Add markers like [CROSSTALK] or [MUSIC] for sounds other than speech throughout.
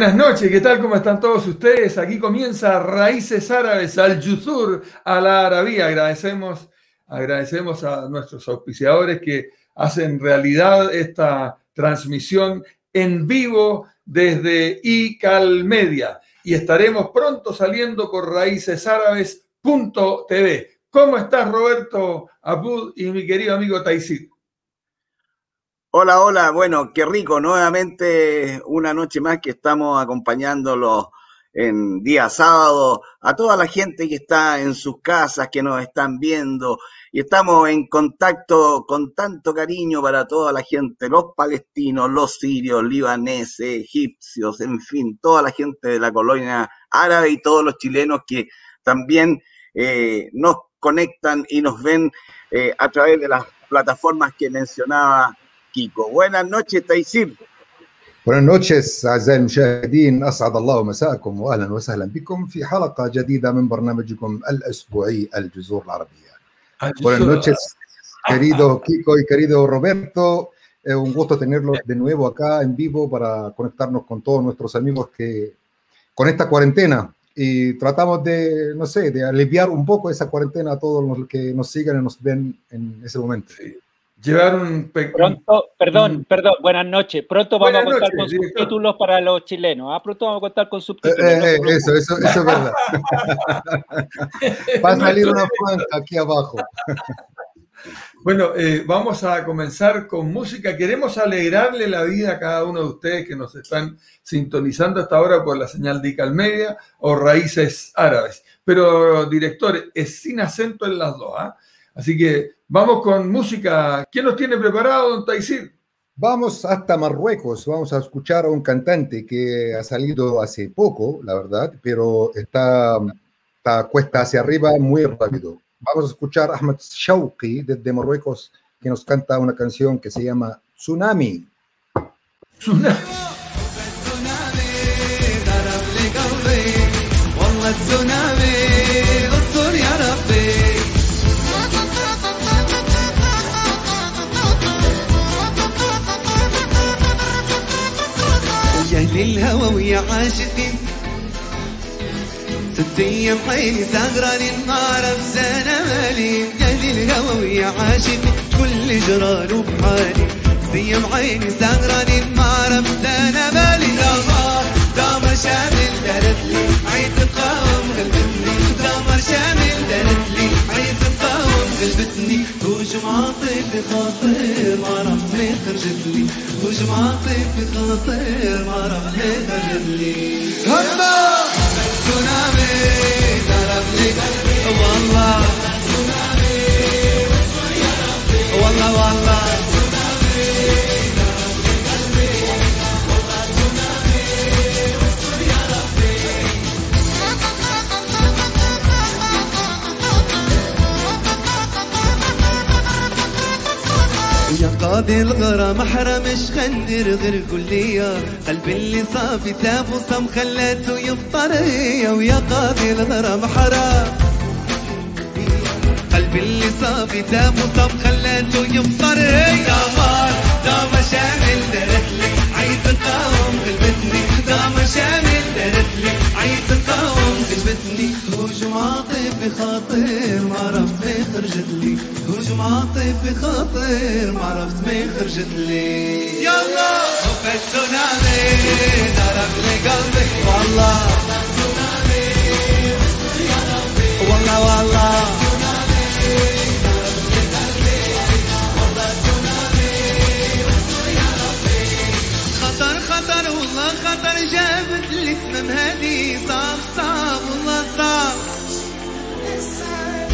Buenas noches, ¿qué tal? ¿Cómo están todos ustedes? Aquí comienza Raíces Árabes al Yusur, a la Arabía. Agradecemos, agradecemos a nuestros auspiciadores que hacen realidad esta transmisión en vivo desde ICAL Media. Y estaremos pronto saliendo por raícesárabes.tv. ¿Cómo estás, Roberto Abud y mi querido amigo Taisir? Hola, hola. Bueno, qué rico. Nuevamente una noche más que estamos acompañándolos en día sábado a toda la gente que está en sus casas, que nos están viendo. Y estamos en contacto con tanto cariño para toda la gente, los palestinos, los sirios, libaneses, egipcios, en fin, toda la gente de la colonia árabe y todos los chilenos que también eh, nos conectan y nos ven eh, a través de las plataformas que mencionaba كيكو buenas noches تيسير Buenas noches أعزائي المشاهدين أسعد الله مساءكم وأهلا وسهلا بكم في حلقة جديدة من برنامجكم الأسبوعي الجذور العربية Buenas noches querido Kiko y querido Roberto es un gusto tenerlos de nuevo acá en vivo para conectarnos con todos nuestros amigos que con esta cuarentena y tratamos de, no sé, de aliviar un poco esa cuarentena a todos los que nos sigan y nos ven en ese momento. Sí. Llevar un Pronto, perdón, perdón, buenas noches. Pronto vamos a contar con subtítulos para los chilenos. ¿ah? Pronto vamos a contar con subtítulos. Eh, eh, eso, eso, eso es verdad. [LAUGHS] Va a salir una franja aquí abajo. Bueno, eh, vamos a comenzar con música. Queremos alegrarle la vida a cada uno de ustedes que nos están sintonizando hasta ahora por la señal de Media o Raíces Árabes. Pero, director, es sin acento en las dos. ¿ah? Así que vamos con música. ¿Quién nos tiene preparado, don Taisir? Vamos hasta Marruecos, vamos a escuchar a un cantante que ha salido hace poco, la verdad, pero está, está cuesta hacia arriba muy rápido. Vamos a escuchar a Ahmed Shauki desde Marruecos, que nos canta una canción que se llama Tsunami. Tsunami. ويا عاشقي ست أيام عيني سهراني النار بزانا مالي قلبي الهوى ويا عاشقي كل جران وبحالي ست أيام عيني سهراني النار بزانا مالي دراما دراما شامل دارتلي عيد قام غلبتني دراما شامل دارت لي عيد قاوم قلبتني هجوم عاطفي خاطر ما رحمي خرجت لي هجوم عاطفي خاطر ما رحمي خرجت لي هما تسونامي ضرب لي قلبي والله. والله والله. قاضي الغرام حرمش خندر غير كلية. قلبي اللي صافي تاب وصم خلاته يفطر ويا قاضي الغرام حرام قلبي اللي صافي تاب وصم خلاته يفطر دمار دمار شامل درت القوم قلبتني دمار شامل درت لي عيد القوم قلبتني هجوم عاطفي خاطر ما عرفت ما خرجت لي. هجوم عاطفي خاطر ما عرفت ما خرجت لي. يلا. حب التسونامي ضرب لي قلبي والله. والله والله. خطر خطر والله خطر جابت لك من هذه صعب صعب والله صعب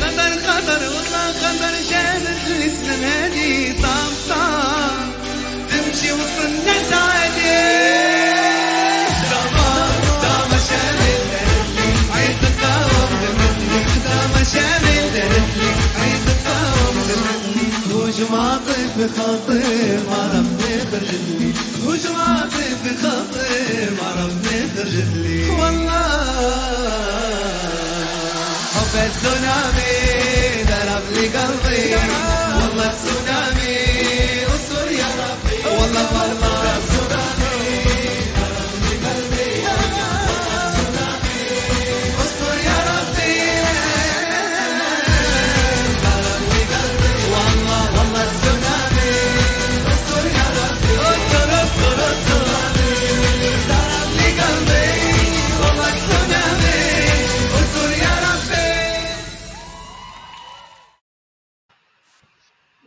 خطر خطر والله خطر جابت لك من هذه صعب صعب نمشي وصلنا سعادة في خاطري ما ربي فرجت والله حب السونامي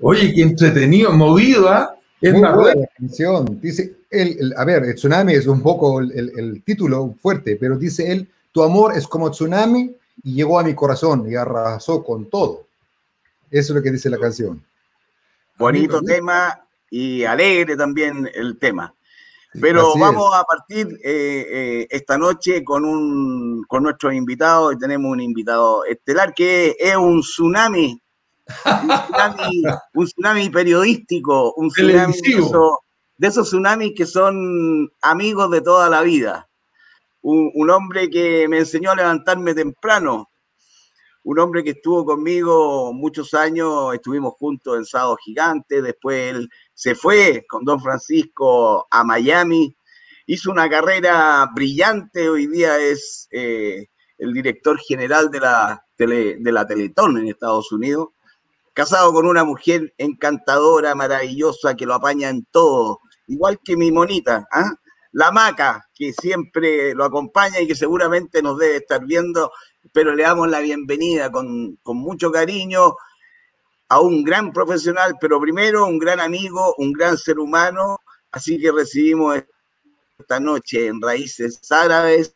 Oye, qué entretenido, movido, ¿ah? Es Muy buena canción. Dice, el, el- a ver, el tsunami es un poco el, el- el título fuerte, pero dice él, tu amor es como tsunami y llegó a mi corazón y arrasó con todo. Eso es lo que dice la canción. Bonito Amigo, tema y alegre también el tema. Pero Así vamos a partir eh, eh, esta noche con, un, con nuestros invitados y tenemos un invitado estelar que es un tsunami, un tsunami, un tsunami periodístico, un tsunami de de esos tsunamis que son amigos de toda la vida. Un, un hombre que me enseñó a levantarme temprano, un hombre que estuvo conmigo muchos años, estuvimos juntos en Sábado Gigante, después él se fue con Don Francisco a Miami, hizo una carrera brillante, hoy día es eh, el director general de la, tele, de la Teletón en Estados Unidos, casado con una mujer encantadora, maravillosa, que lo apaña en todo, igual que mi monita, ¿ah? la maca, que siempre lo acompaña y que seguramente nos debe estar viendo, pero le damos la bienvenida con, mucho cariño a un gran profesional, pero primero un gran amigo, un gran ser humano, así que recibimos esta noche en Raíces Árabes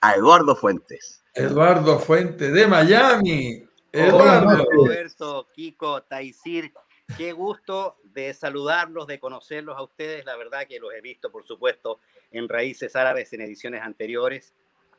a Eduardo Fuentes. Eduardo Fuente de Miami. Hola, Eduardo. Roberto, Kiko, Taisir, qué gusto de saludarlos, de conocerlos a ustedes. La verdad que los he visto, por supuesto, en Raíces Árabes en ediciones anteriores.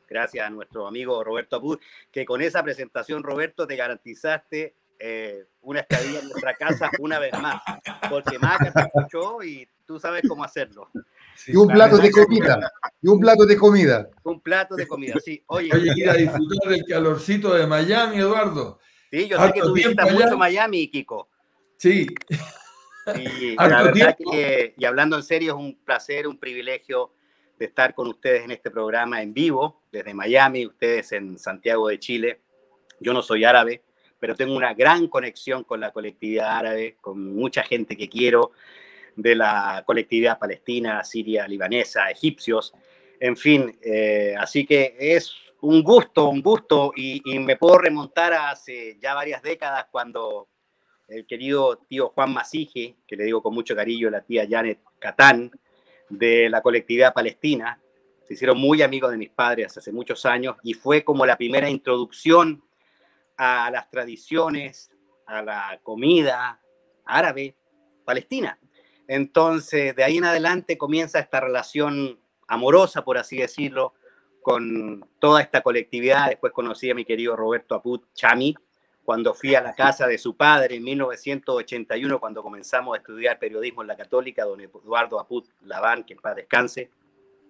Gracias a nuestro amigo Roberto Abud, que con esa presentación, Roberto, te garantizaste eh, una estadía en nuestra casa una vez más, porque Maca te escuchó y tú sabes cómo hacerlo. Sí, Y un la plato de comida. Y un plato de comida. Un plato de comida, sí. Oye, Oye, ir a disfrutar del calorcito de Miami, Eduardo. sí, yo sé que tú visitas allá. mucho Miami, Kiko. Sí, Y [LAUGHS] la verdad tiempo. que, y hablando en serio, es un placer, un privilegio de estar con ustedes en este programa en vivo, desde Miami, ustedes en Santiago de Chile. Yo no soy árabe, pero tengo una gran conexión con la colectividad árabe, con mucha gente que quiero, de la colectividad palestina, siria, libanesa, egipcios, en fin, eh, así que es un gusto, un gusto, y, me puedo remontar a hace ya varias décadas cuando el querido tío Juan Masije, que le digo con mucho cariño, la tía Janet Catán, de la colectividad palestina, se hicieron muy amigos de mis padres hace muchos años y fue como la primera introducción a las tradiciones, a la comida árabe palestina. Entonces, de ahí en adelante comienza esta relación amorosa, por así decirlo, con toda esta colectividad. Después conocí a mi querido Roberto Aput Chami, cuando fui a la casa de su padre en 1981, cuando comenzamos a estudiar periodismo en la Católica, don Eduardo Aput Laván, que en paz descanse,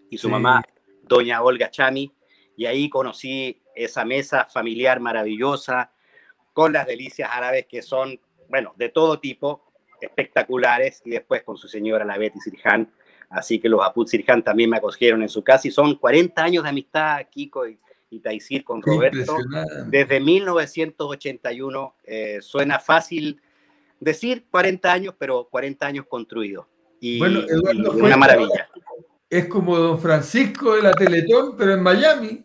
y su Sí. mamá, doña Olga Chami, y ahí conocí esa mesa familiar maravillosa, con las delicias árabes que son, bueno, de todo tipo, espectaculares, y después con su señora, la Betty Sirhan. Así que los Aput Sirhan también me acogieron en su casa, y son 40 años de amistad, Kiko y, y Taisir, con qué Roberto desde 1981. eh, suena fácil decir 40 años, pero 40 años construidos. Y, Bueno, Eduardo y una maravilla. Es como Don Francisco de la Teletón, pero en Miami.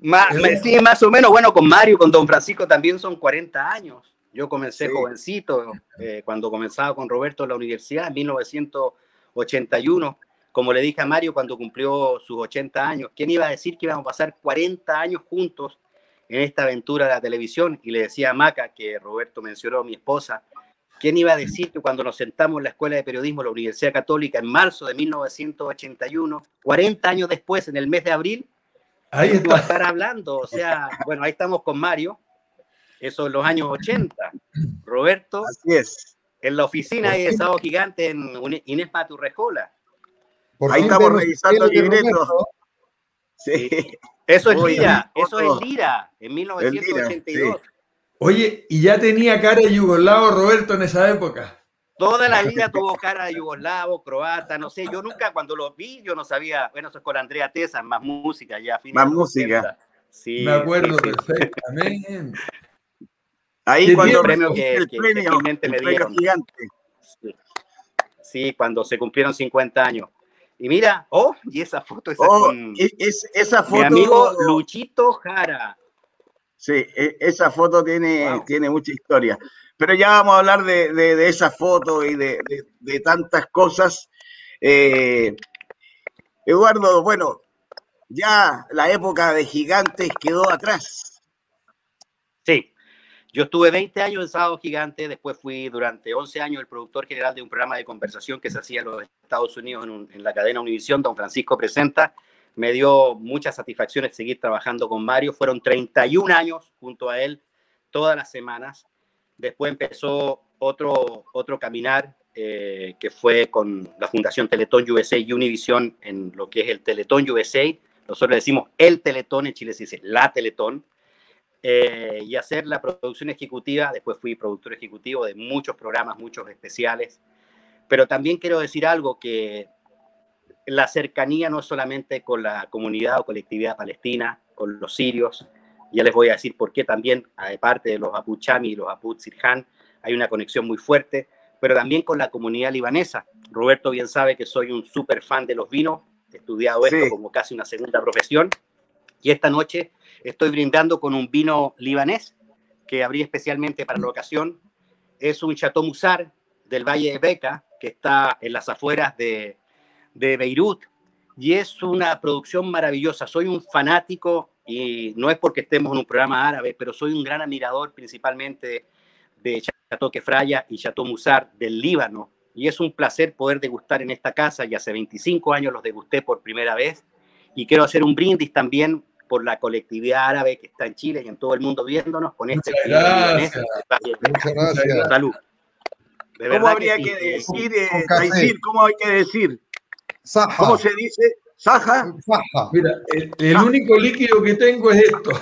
Me- sí, más o menos. Bueno, con Mario, con Don Francisco también son 40 años. Yo comencé Sí. jovencito, eh, cuando comenzaba con Roberto en la universidad, en 1981. Como le dije a Mario cuando cumplió sus 80 años, ¿quién iba a decir que íbamos a pasar 40 años juntos en esta aventura de la televisión y le decía a Maca, que Roberto mencionó, mi esposa, ¿quién iba a decir que cuando nos sentamos en la Escuela de Periodismo de la Universidad Católica en marzo de 1981, 40 años después, en el mes de abril, ahí está. a estar hablando? O sea, bueno, ahí estamos con Mario, eso en los años 80. [CLEARS THROAT] Roberto, Así es. en la oficina de Sábado Gigante en Inés Maturrejola. ahí estamos revisando el libreto. Sí. Eso es Lira, eso es Lira, en 1982. Oye, ¿y ya tenía cara de yugoslavo Roberto en esa época? Toda la vida [LAUGHS] tuvo cara de yugoslavo, croata, no sé, yo nunca cuando lo vi, yo no sabía, bueno, eso es con Andrea Tesa, más música ya. Más música. Sí, Me acuerdo perfectamente. [LAUGHS] Ahí cuando el premio que, el premio, me dieron. Sí. sí, cuando se cumplieron 50 años. Y mira, oh, y esa foto esa oh, es, esa foto. Mi amigo Luchito Jara. Sí, e, esa foto tiene, tiene mucha historia. Pero ya vamos a hablar de, de, esa foto y de, de tantas cosas. Eh, Eduardo, bueno, ya la época de gigantes quedó atrás. Yo estuve 20 años en Sábado Gigante, después fui durante 11 años el productor general de un programa de conversación que se hacía en los Estados Unidos en, la cadena Univisión, Don Francisco Presenta. Me dio muchas satisfacciones seguir trabajando con Mario. Fueron 31 años junto a él todas las semanas. Después empezó otro, otro caminar eh, que fue con la Fundación Teletón USA y Univisión en lo que es el Teletón USA. Nosotros decimos el Teletón, en Chile se dice la Teletón eh, y hacer la producción ejecutiva. Después fui productor ejecutivo de muchos programas, muchos especiales. Pero también quiero decir algo que la cercanía no es solamente con la comunidad o colectividad palestina, con los sirios, ya les voy a decir por qué también, aparte de los Apuchami y los Aput Sirhan, hay una conexión muy fuerte, pero también con la comunidad libanesa. Roberto bien sabe que soy un súper fan de los vinos, he estudiado esto como casi una segunda profesión, y esta noche Estoy brindando con un vino libanés que abrí especialmente para la ocasión. Es un Chateau Musar del Valle de Beca, que está en las afueras de, Beirut. Y es una producción maravillosa. Soy un fanático, y no es porque estemos en un programa árabe, pero soy un gran admirador principalmente de Chateau Kefraya y Chateau Musar del Líbano. Y es un placer poder degustar en esta casa. Y hace 25 años los degusté por primera vez. Y quiero hacer un brindis también por la colectividad árabe que está en Chile y en todo el mundo viéndonos con este Muchas gracias. Muchas gracias. Salud. ¿Cómo habría que, decir, eh, ¿Cómo hay que decir? Saja. ¿Cómo se dice? ¿Saja? Saja. Mira, el, único líquido que tengo es esto.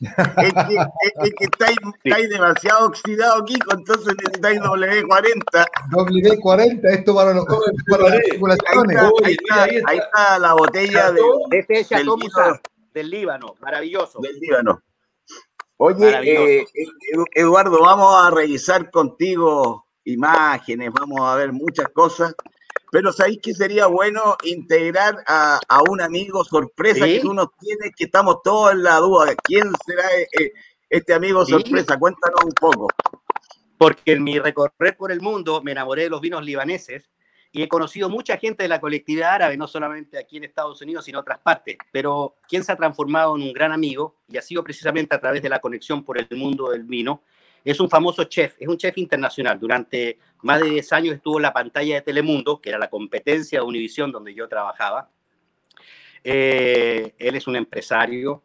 Es que, es que estáis, estáis, demasiado oxidado, Kiko, entonces necesitáis W40. W40, esto para los para las articulaciones. Ahí está, ahí, está, ahí está, la botella de, este es del, del Líbano, maravilloso. Del Líbano. Oye, eh, Eduardo, vamos a revisar contigo imágenes, vamos a ver muchas cosas. Pero ¿sabéis que sería bueno integrar a, un amigo sorpresa que tú nos tienes, que estamos todos en la duda? ¿Quién será eh, eh, este amigo sorpresa? Cuéntanos un poco. Porque en mi recorrer por el mundo me enamoré de los vinos libaneses y he conocido mucha gente de la colectividad árabe, no solamente aquí en Estados Unidos, sino en otras partes. Pero quien se ha transformado en un gran amigo y ha sido precisamente a través de la conexión por el mundo del vino, es un famoso chef, es un chef internacional. Durante más de 10 años estuvo en la pantalla de Telemundo, que era la competencia de Univisión donde yo trabajaba. Eh, él es un empresario,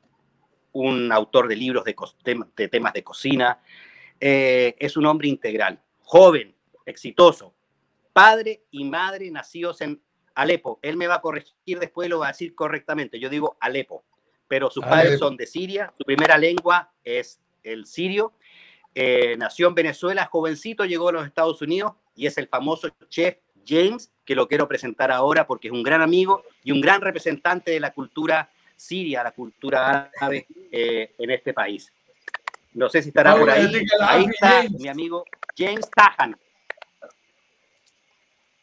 un autor de libros de, de temas de cocina. Eh, es un hombre integral, joven, exitoso, padre y madre nacidos en Alepo. Él me va a corregir después, lo va a decir correctamente. Yo digo Alepo, pero sus padres son de Siria, su primera lengua es el sirio eh, nació en Venezuela, jovencito, llegó a los Estados Unidos y es el famoso chef James, que lo quiero presentar ahora porque es un gran amigo y un gran representante de la cultura siria, la cultura árabe eh, en este país. No sé si estará por ahí. Ahí está mi amigo James Tahan.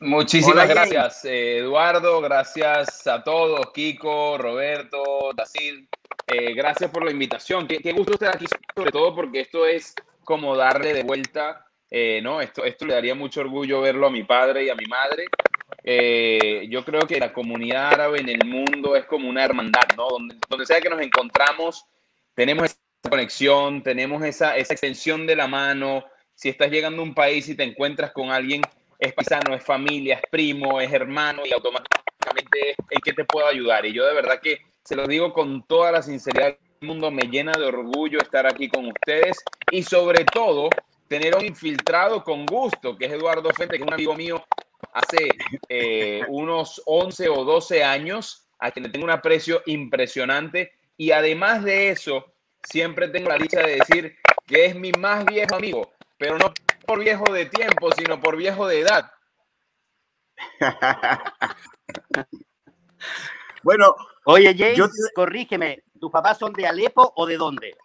Muchísimas gracias, eh, Eduardo. Gracias a todos, Kiko, Roberto, Dacil. gracias por la invitación. Qué, qué, gusto estar aquí, sobre todo porque esto es como darle de vuelta, eh, ¿no? Esto, esto le daría mucho orgullo verlo a mi padre y a mi madre. Eh, yo creo que la comunidad árabe en el mundo es como una hermandad, ¿no? Donde, donde sea que nos encontramos, tenemos esa conexión, tenemos esa, esa extensión de la mano. Si estás llegando a un país y te encuentras con alguien, es paisano, es familia, es primo, es hermano y automáticamente es el que te puedo ayudar. Y yo de verdad que se lo digo con toda la sinceridad mundo, me llena de orgullo estar aquí con ustedes y sobre todo tener un infiltrado con gusto, que es Eduardo Fuente, que es un amigo mío hace eh, unos 11 o 12 años, a quien le tengo un aprecio impresionante. Y además de eso, siempre tengo la dicha de decir que es mi más viejo amigo, pero no por viejo de tiempo, sino por viejo de edad. [LAUGHS] bueno, oye James, corrígeme, ¿tus papás son de Alepo o de dónde?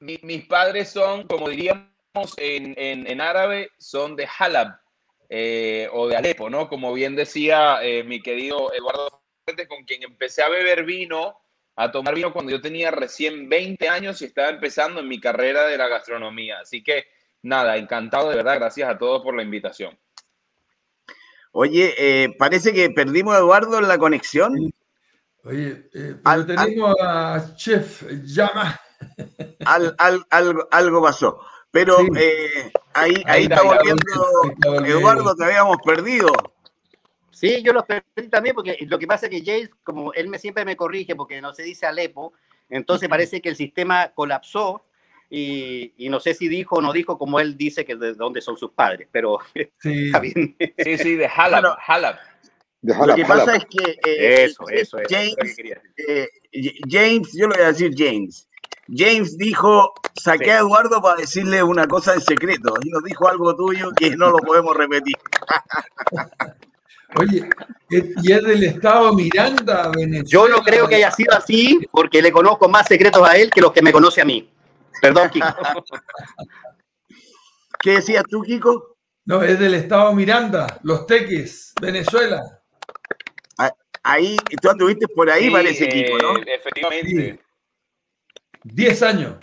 mis padres son, como diríamos en, árabe, son de Halab eh, o de Alepo, ¿no? Como bien decía eh, mi querido Eduardo Fuentes, con quien empecé a beber vino, a tomar vino cuando yo tenía recién 20 años y estaba empezando en mi carrera de la gastronomía. Así que nada, encantado de verdad, gracias a todos por la invitación. Oye, eh, parece que perdimos a Eduardo en la conexión. Oye, pero tenemos a Chef Llama algo, pasó. Pero eh, ahí, ahí, está volviendo, Eduardo, te habíamos perdido. Sí, yo lo perdí también porque lo que pasa es que James, como él me, siempre me corrige porque no se dice Alepo, entonces parece que el sistema colapsó y, no sé si dijo o no dijo como él dice que de dónde son sus padres, pero sí, [LAUGHS] sí, sí, de Halab, Halab. Lo que pasa es que eh, eso, eso, James, eh, James, yo lo voy a decir James, James dijo, saqué a Eduardo para decirle una cosa en secreto. Y nos dijo algo tuyo que no lo podemos repetir. [LAUGHS] Oye, ¿y es del estado Miranda, Venezuela? Yo no creo que haya sido así, porque le conozco más secretos a él que los que me conoce a mí. Perdón, Kiko. ¿Qué decías tú, Kiko? No, es del estado Miranda, Los Teques, Venezuela. Ahí, tú anduviste por ahí, parece, Kiko, ¿no? Eh, efectivamente. 10 años.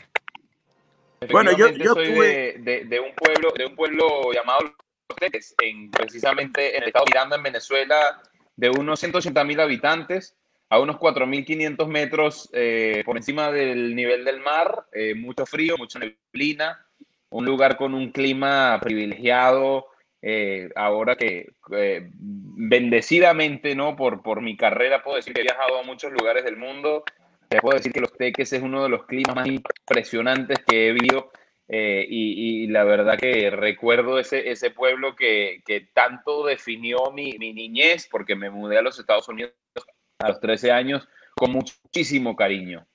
Bueno, yo, yo soy de, un pueblo, de un pueblo llamado Los Teques, en, precisamente en el estado de Miranda, en Venezuela, de unos 180 mil habitantes, a unos 4.500 metros eh, por encima del nivel del mar, eh, mucho frío, mucha neblina, un lugar con un clima privilegiado, eh, ahora que bendecidamente, ¿no? Por, por mi carrera puedo decir que he viajado a muchos lugares del mundo, te puedo decir que Los Teques es uno de los climas más impresionantes que he vivido eh, y, la verdad que recuerdo ese, ese pueblo que, que tanto definió mi, mi, niñez, porque me mudé a los Estados Unidos a los 13 años con muchísimo cariño.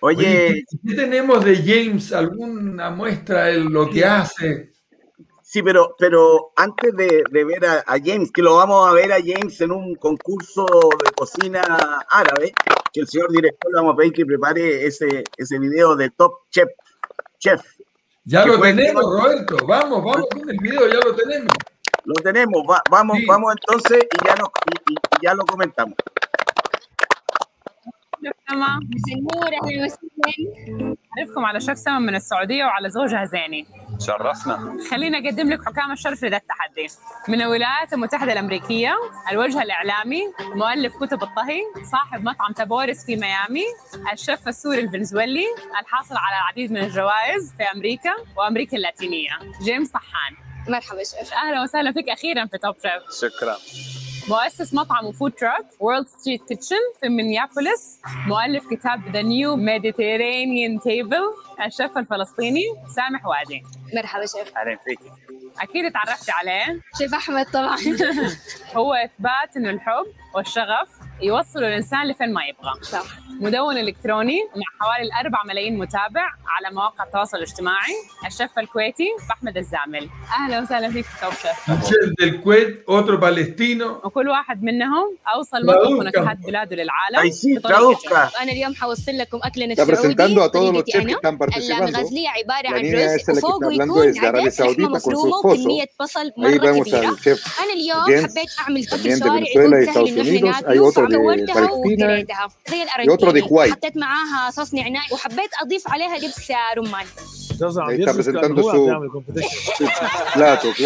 Oye, ¿qué tenemos de James? ¿Alguna muestra de lo que hace? Sí, pero, pero antes de, de ver a, a, James, que lo vamos a ver a James en un concurso de cocina árabe, que el señor director le vamos a pedir que prepare ese, ese video de Top Chef. Chef ya lo tenemos, Roberto. Vamos, vamos con el video, ya lo tenemos. Lo tenemos, vamos, vamos entonces y ya, nos, y, y ya lo comentamos. سما نور أهلا وسهلا. أعرفكم على شيف سما من السعودية وعلى زوجها زيني. شرفنا. خليني أقدم لك حكام الشرف لذا التحدي. من الولايات المتحدة الأمريكية الوجه الإعلامي مؤلف كتب الطهي صاحب مطعم تابوريس في ميامي الشيف السوري الفنزويلي الحاصل على العديد من الجوائز في أمريكا وأمريكا اللاتينية. جيمس طحان. مرحبا شيف. أهلا وسهلا فيك أخيرا في توب شيف. شكرا. مؤسس مطعم وفود تراك وورلد ستريت كيتشن في مينيابوليس مؤلف كتاب ذا نيو ميديتيرينيان تيبل الشيف الفلسطيني سامح وادي مرحبا شيف. أهلا فيك. أكيد تعرفتي عليه. شيف أحمد طبعا. [LAUGHS] هو إثبات إنه الحب والشغف يوصلوا الإنسان لفين ما يبغى. صح. مدون إلكتروني مع حوالي 4 ملايين متابع على مواقع التواصل الاجتماعي. الشيف الكويتي احمد الزامل. أهلا وسهلا فيك توب شيف. الكويت اوترو باليستينو وكل واحد منهم أوصل مطبخ ونكهات بلاده للعالم أنا اليوم حوصل لكم اكلنا السعودي الغزلية عبارة عن رز وفوقه يكون عدس لحمه مفرومة وكمية بصل مرة كبيرة. أنا اليوم حبيت أعمل اكل شوارع يكون سهل Unidos hay y otro de Kuwait. está presentando su, plato, [LAUGHS]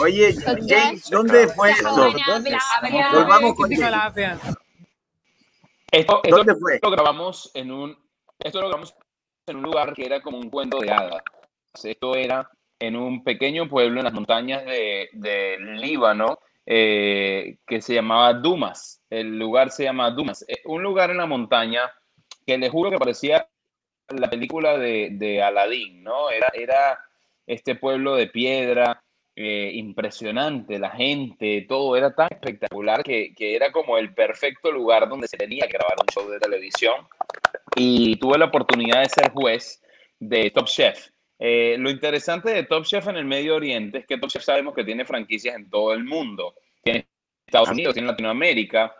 Oye, Jane, ¿dónde fue esto? Volvamos con Esto, esto lo grabamos en un lugar que era como un cuento de hadas. Esto era en un pequeño pueblo en las montañas de, de Líbano eh, que se llamaba Dumas. El lugar se llama Dumas. Eh, un lugar en la montaña que les juro que parecía la película de, de Aladdin, ¿no? Era, era este pueblo de piedra, eh, impresionante, la gente, todo era tan espectacular que, que, era como el perfecto lugar donde se tenía que grabar un show de televisión. Y tuve la oportunidad de ser juez de Top Chef. Eh, lo interesante de Top Chef en el Medio Oriente es que Top Chef sabemos que tiene franquicias en todo el mundo. Tiene Estados Unidos, tiene Latinoamérica,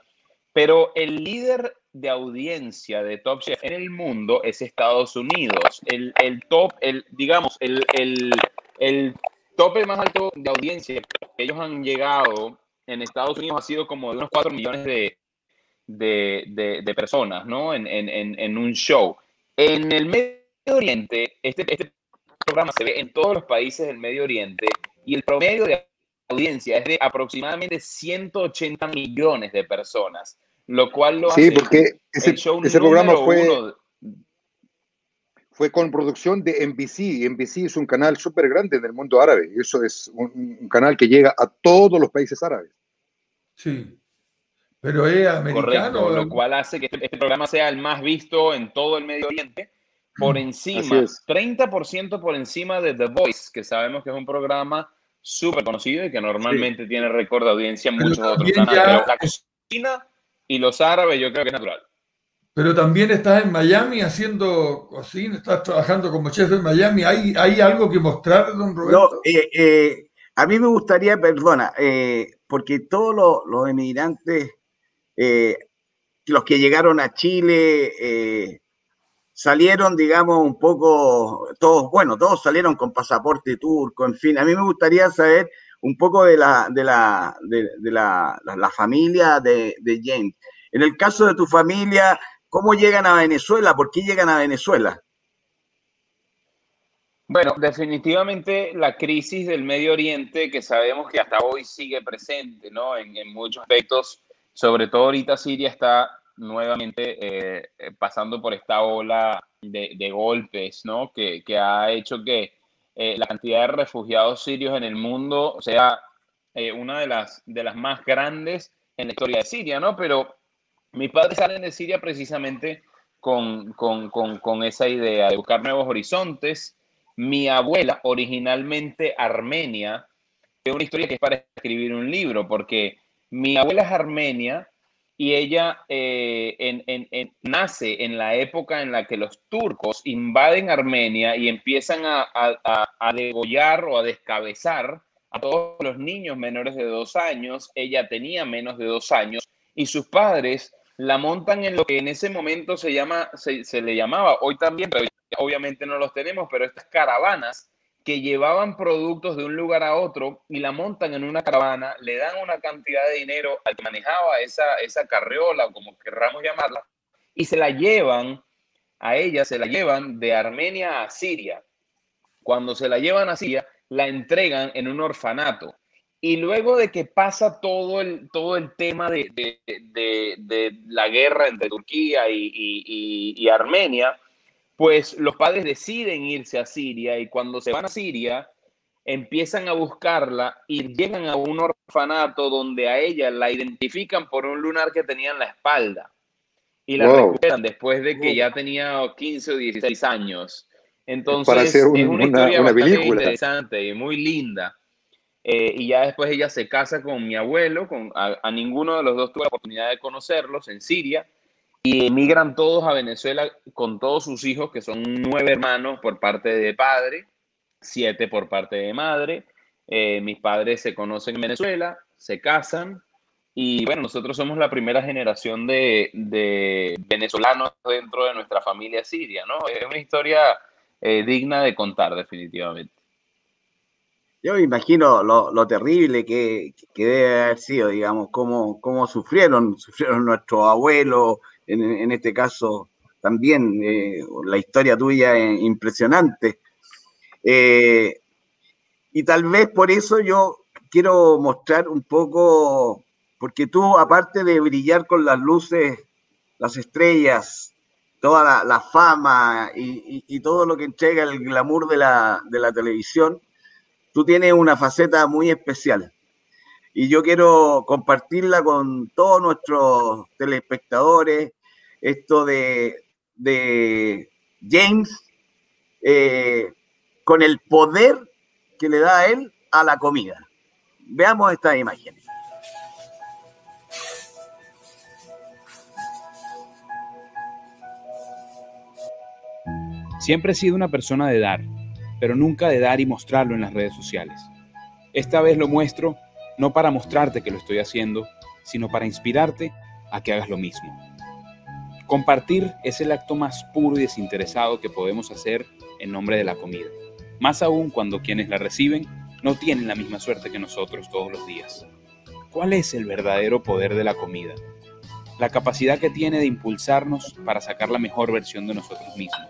pero el líder de audiencia de Top Chef en el mundo es Estados Unidos. El, el top, el, digamos, el, el, el tope más alto de audiencia que ellos han llegado en Estados Unidos ha sido como de unos 4 millones de, de, de, de personas, ¿no? En, en, en, un show. En el Medio Oriente, este, este programa se ve en todos los países del Medio Oriente y el promedio de audiencia es de aproximadamente 180 millones de personas, lo cual lo sí, hace porque ese, el show ese programa fue, uno fue con producción de NBC. NBC es un canal súper grande en el mundo árabe. Y eso es un, un, canal que llega a todos los países árabes. Sí. Pero es americano. Correcto, lo cual hace que este, programa sea el más visto en todo el Medio Oriente. Por encima, es. 30% por encima de The Voice, que sabemos que es un programa súper conocido y que normalmente sí. tiene récord de audiencia en muchos otros canales. Ya... Pero la cocina y los árabes yo creo que es natural. Pero también estás en Miami haciendo cocina, estás trabajando como chef en Miami. ¿Hay, hay algo que mostrar, don Roberto? No, eh, eh, a mí me gustaría, perdona, eh, porque todos los, los emigrantes, eh, los que llegaron a Chile, eh, salieron, digamos, un poco, todos, bueno, todos salieron con pasaporte turco, en fin. A mí me gustaría saber un poco de la, de la, de, la, la, familia de, de James. En el caso de tu familia, ¿Cómo llegan a Venezuela? ¿Por qué llegan a Venezuela? Bueno, definitivamente la crisis del Medio Oriente, que sabemos que hasta hoy sigue presente, ¿no? En, en muchos aspectos, sobre todo ahorita Siria está nuevamente eh, pasando por esta ola de, golpes, ¿no? Que, ha hecho que eh, la cantidad de refugiados sirios en el mundo sea eh, una de las, de las más grandes en la historia de Siria, ¿no? Pero mis padres salen de Siria precisamente con, con, con, con, esa idea de buscar nuevos horizontes. Mi abuela, originalmente armenia, es una historia que es para escribir un libro, porque mi abuela es armenia y ella eh, nace en la época en la que los turcos invaden Armenia y empiezan a degollar o a descabezar a todos los niños menores de dos años. Ella tenía menos de dos años y sus padres la montan en lo que en ese momento se llama, se, se, le llamaba, hoy también, pero obviamente no los tenemos, pero estas caravanas que llevaban productos de un lugar a otro y la montan en una caravana, le dan una cantidad de dinero al que manejaba esa, esa carriola, como querramos llamarla, y se la llevan a ella, se la llevan de Armenia a Siria. Cuando se la llevan a Siria, la entregan en un orfanato. Y luego de que pasa todo el, todo el tema de, de, de, la guerra entre Turquía y, y, Armenia, pues los padres deciden irse a Siria y cuando se van a Siria empiezan a buscarla y llegan a un orfanato donde a ella la identifican por un lunar que tenía en la espalda y la wow. recuperan después de que ya tenía 15 o 16 años. Entonces un, es una, historia una, película. interesante y muy linda. Eh, y ya después ella se casa con mi abuelo, con, a, a, ninguno de los dos tuve la oportunidad de conocerlos en Siria, y emigran todos a Venezuela con todos sus hijos, que son nueve hermanos por parte de padre, siete por parte de madre. Eh, mis padres se conocen en Venezuela, se casan, y bueno, nosotros somos la primera generación de, de venezolanos dentro de nuestra familia siria, ¿no? Es una historia eh, digna de contar, definitivamente. yo me imagino lo, terrible que, debe haber sido, digamos, cómo, cómo sufrieron, sufrieron nuestros abuelos, en, este caso también, eh, la historia tuya es impresionante. Eh, y tal vez por eso yo quiero mostrar un poco, porque tú, aparte de brillar con las luces, las estrellas, toda la, fama y, todo lo que entrega el glamour de la, de la televisión, tú tienes una faceta muy especial y yo quiero compartirla con todos nuestros telespectadores, esto de, James, eh, con el poder que le da a él a la comida. Veamos esta imagen. Siempre he sido una persona de dar pero nunca de dar y mostrarlo en las redes sociales. Esta vez lo muestro no para mostrarte que lo estoy haciendo, sino para inspirarte a que hagas lo mismo. Compartir es el acto más puro y desinteresado que podemos hacer en nombre de la comida, más aún cuando quienes la reciben no tienen la misma suerte que nosotros todos los días. ¿Cuál es el verdadero poder de la comida? La capacidad que tiene de impulsarnos para sacar la mejor versión de nosotros mismos.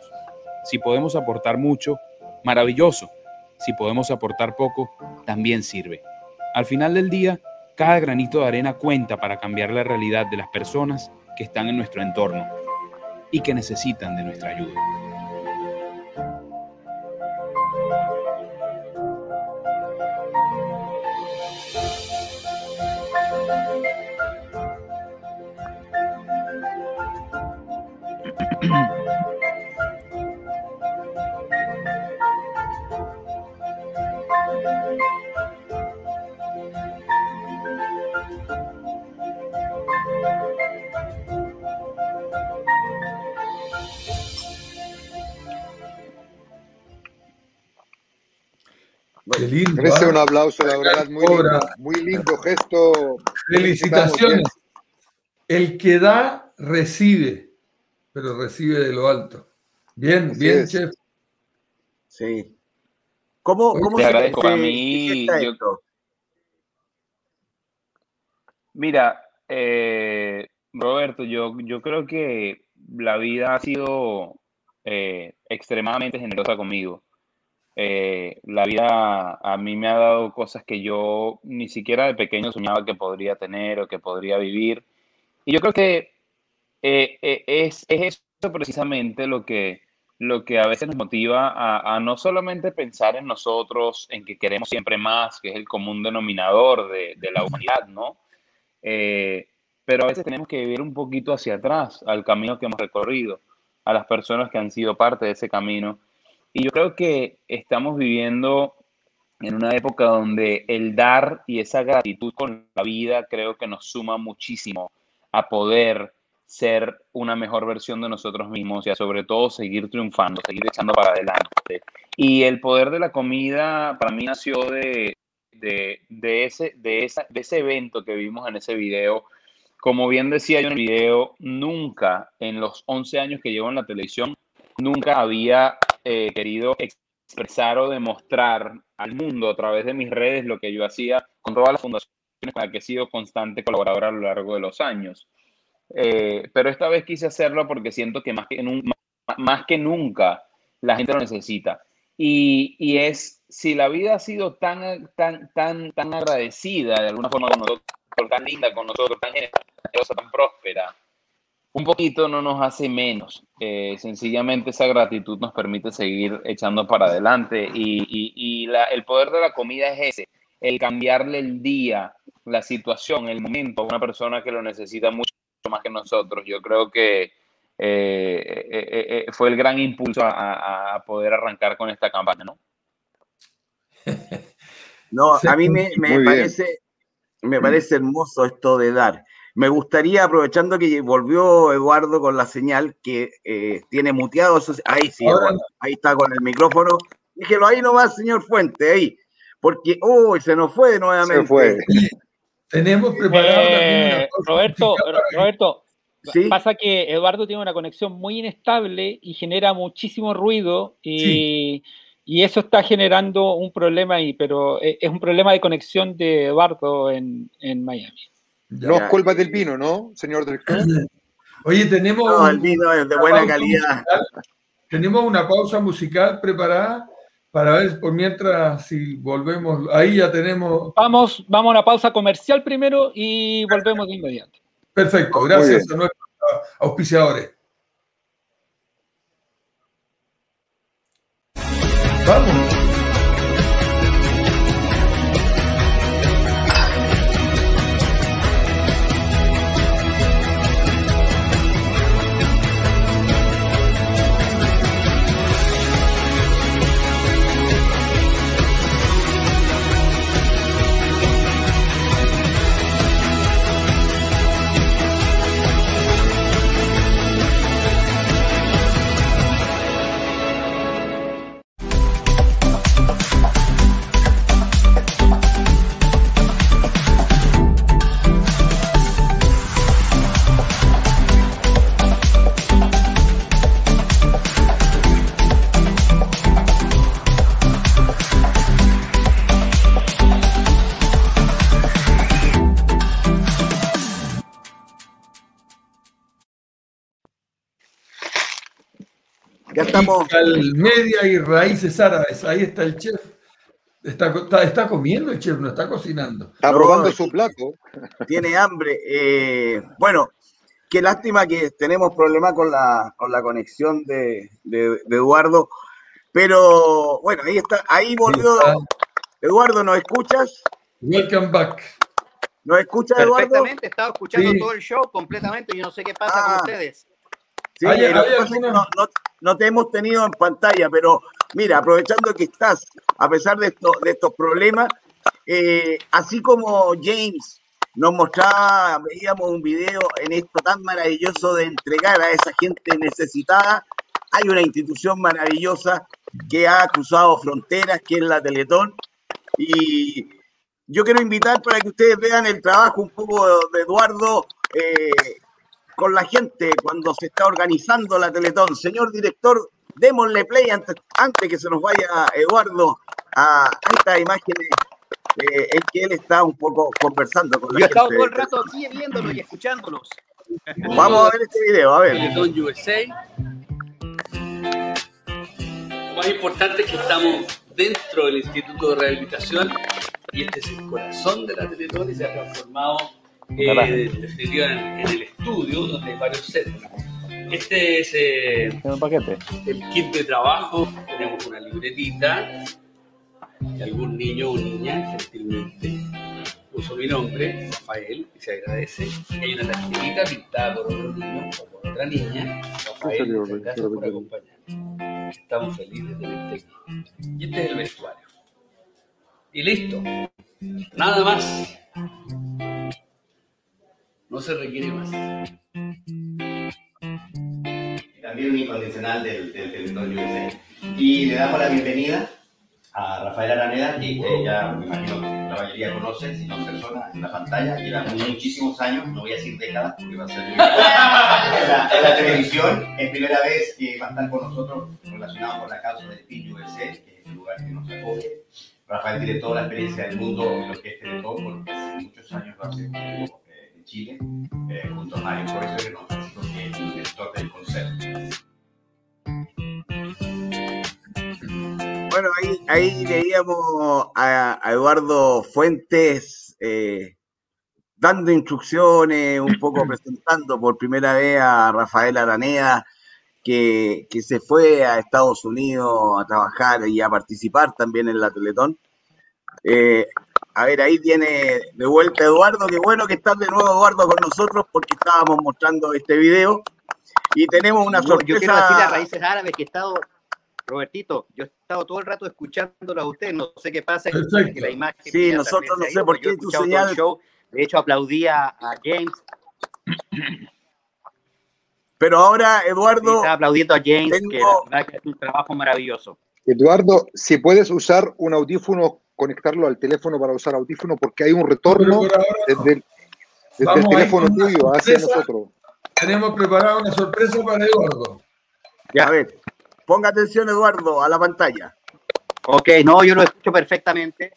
Si podemos aportar mucho, maravilloso. Si podemos aportar poco, también sirve. Al final del día, cada granito de arena cuenta para cambiar la realidad de las personas que están en nuestro entorno y que necesitan de nuestra ayuda. Lindo. Merece ¿ah? un aplauso, la verdad, muy lindo, muy lindo gesto. Felicitaciones. El que da, recibe, pero recibe de lo alto. Bien, bien, chef. Sí. ¿Cómo, cómo te agradezco a mí? Mira, eh, Roberto, yo, yo creo que la vida ha sido eh, extremadamente generosa conmigo. Eh, la vida a mí me ha dado cosas que yo ni siquiera de pequeño soñaba que podría tener o que podría vivir. Y yo creo que eh, eh, es, es, eso precisamente lo que, lo que a veces nos motiva a, no solamente pensar en nosotros, en que queremos siempre más, que es el común denominador de, de la humanidad, ¿no? pero a veces tenemos que vivir un poquito hacia atrás, al camino que hemos recorrido, a las personas que han sido parte de ese camino y yo creo que estamos viviendo en una época donde el dar y esa gratitud con la vida creo que nos suma muchísimo a poder ser una mejor versión de nosotros mismos y a sobre todo seguir triunfando, seguir echando para adelante. Y el poder de la comida para mí nació de, de, ese, de, esa, de ese evento que vimos en ese video. Como bien decía yo en el video, nunca en los 11 años que llevo en la televisión, nunca había eh, querido expresar o demostrar al mundo a través de mis redes lo que yo hacía con todas las fundaciones con las que he sido constante colaborador a lo largo de los años. Eh, pero esta vez quise hacerlo porque siento que más que, más que nunca la gente lo necesita. Y, y, es, si la vida ha sido tan, tan, tan, tan agradecida de alguna forma con nosotros, tan linda con nosotros, tan generosa, tan próspera, un poquito no nos hace menos. Eh, sencillamente esa gratitud nos permite seguir echando para adelante y, el poder de la comida es ese, el cambiarle el día, la situación, el momento a una persona que lo necesita mucho más que nosotros. Yo creo que eh, eh, fue el gran impulso a, poder arrancar con esta campaña, ¿no? [LAUGHS] No, a mí me, parece, me parece hermoso esto de dar. Me gustaría, aprovechando que volvió Eduardo con la señal que eh, tiene muteado, ahí sí, ahí está con el micrófono. Díjelo ahí nomás, señor Fuente, ahí. Porque, uy, se nos fue nuevamente. Se fue. Tenemos preparado eh, Roberto, Roberto, pasa que Eduardo tiene una conexión muy inestable y genera muchísimo ruido y, Y eso está generando un problema ahí, pero e, es un problema de conexión de Eduardo en, en Miami. No es culpa del vino, ¿no, señor director? [LAUGHS] Oye, tenemos. No, el vino es de buena calidad. Tenemos una pausa musical preparada para ver por mientras si volvemos. Ahí ya tenemos. Vamos, vamos a una pausa comercial primero y volvemos de inmediato. Perfecto, gracias a nuestros auspiciadores. Vamos. Estamos. Media y raíces árabes. Ahí está el chef. Está, está, comiendo el chef, no está cocinando. Está probando su plato. Tiene hambre. Eh, bueno, qué lástima que tenemos problemas con la, con la conexión de, de, Eduardo. Pero bueno, ahí está, ahí volvió. Eduardo, ¿nos escuchas? Welcome back. ¿Nos escuchas, Eduardo? Perfectamente, estaba escuchando todo el show completamente. Yo no sé qué pasa con ah. ustedes. Sí, no, te hemos tenido en pantalla, pero mira, aprovechando que estás, a pesar de, de estos problemas, eh, así como James nos mostraba, veíamos un video en esto tan maravilloso de entregar a esa gente necesitada, hay una institución maravillosa que ha cruzado fronteras, que es la Teletón, y yo quiero invitar para que ustedes vean el trabajo un poco de Eduardo eh, con la gente cuando se está organizando la Teletón. Señor director, démosle play antes, antes que se nos vaya Eduardo a, estas imágenes eh, en que él está un poco conversando con la Yo he estado todo el rato aquí viéndolos y escuchándolos. [LAUGHS] Vamos a ver este video, a ver. Teletón USA. Lo más importante es que estamos dentro del Instituto de Rehabilitación y este es el corazón de la Teletón y se ha transformado eh, en, el estudio, donde hay varios sets. Este es eh, el kit de trabajo. Tenemos una libretita y algún niño o niña gentilmente puso mi nombre, Rafael, y se agradece. Hay una tarjetita pintada por otro niño o por otra niña. Rafael, gracias por acompañarnos. Estamos felices de tenerte aquí. Y este es el vestuario. Y listo. Nada más. No se requiere más. También un incondicional del, del territorio Y le damos la bienvenida a Rafael Araneda, que ya me imagino la mayoría conoce, si no personas en la pantalla, lleva muchísimos años, no voy a decir décadas, porque va a ser [LAUGHS] en la, en la televisión. Es primera vez que va a estar con nosotros relacionado con la causa del PIN USA, que es el lugar que nos acoge. Rafael tiene toda la experiencia del mundo en lo que es Teletón, porque hace muchos años lo hace Chile, eh, junto a Mario Profesor, que nos que es el director del concepto. Bueno, ahí, ahí leíamos a, Eduardo Fuentes eh, dando instrucciones, un poco [CLEARS THROAT] presentando por primera vez a Rafael Araneda, que, que, se fue a Estados Unidos a trabajar y a participar también en la Teletón. Eh, a ver, ahí viene de vuelta Eduardo. Qué bueno que estás de nuevo, Eduardo, con nosotros porque estábamos mostrando este video. Y tenemos una sorpresa. yo quiero decir a Raíces Árabes que he estado, Robertito, yo he estado todo el rato escuchándolo a usted. No sé qué pasa, que la imagen. Sí, nosotros no sé por qué tu señal. De hecho, aplaudía a James. Pero ahora, Eduardo. Está aplaudiendo a James, que es un trabajo maravilloso. Eduardo, si puedes usar un audífono conectarlo al teléfono para usar audífono porque hay un retorno desde el, teléfono tuyo hacia nosotros. Tenemos preparado una sorpresa para Eduardo. Ya, a ver, ponga atención Eduardo a la pantalla. Ok, no, yo lo escucho perfectamente.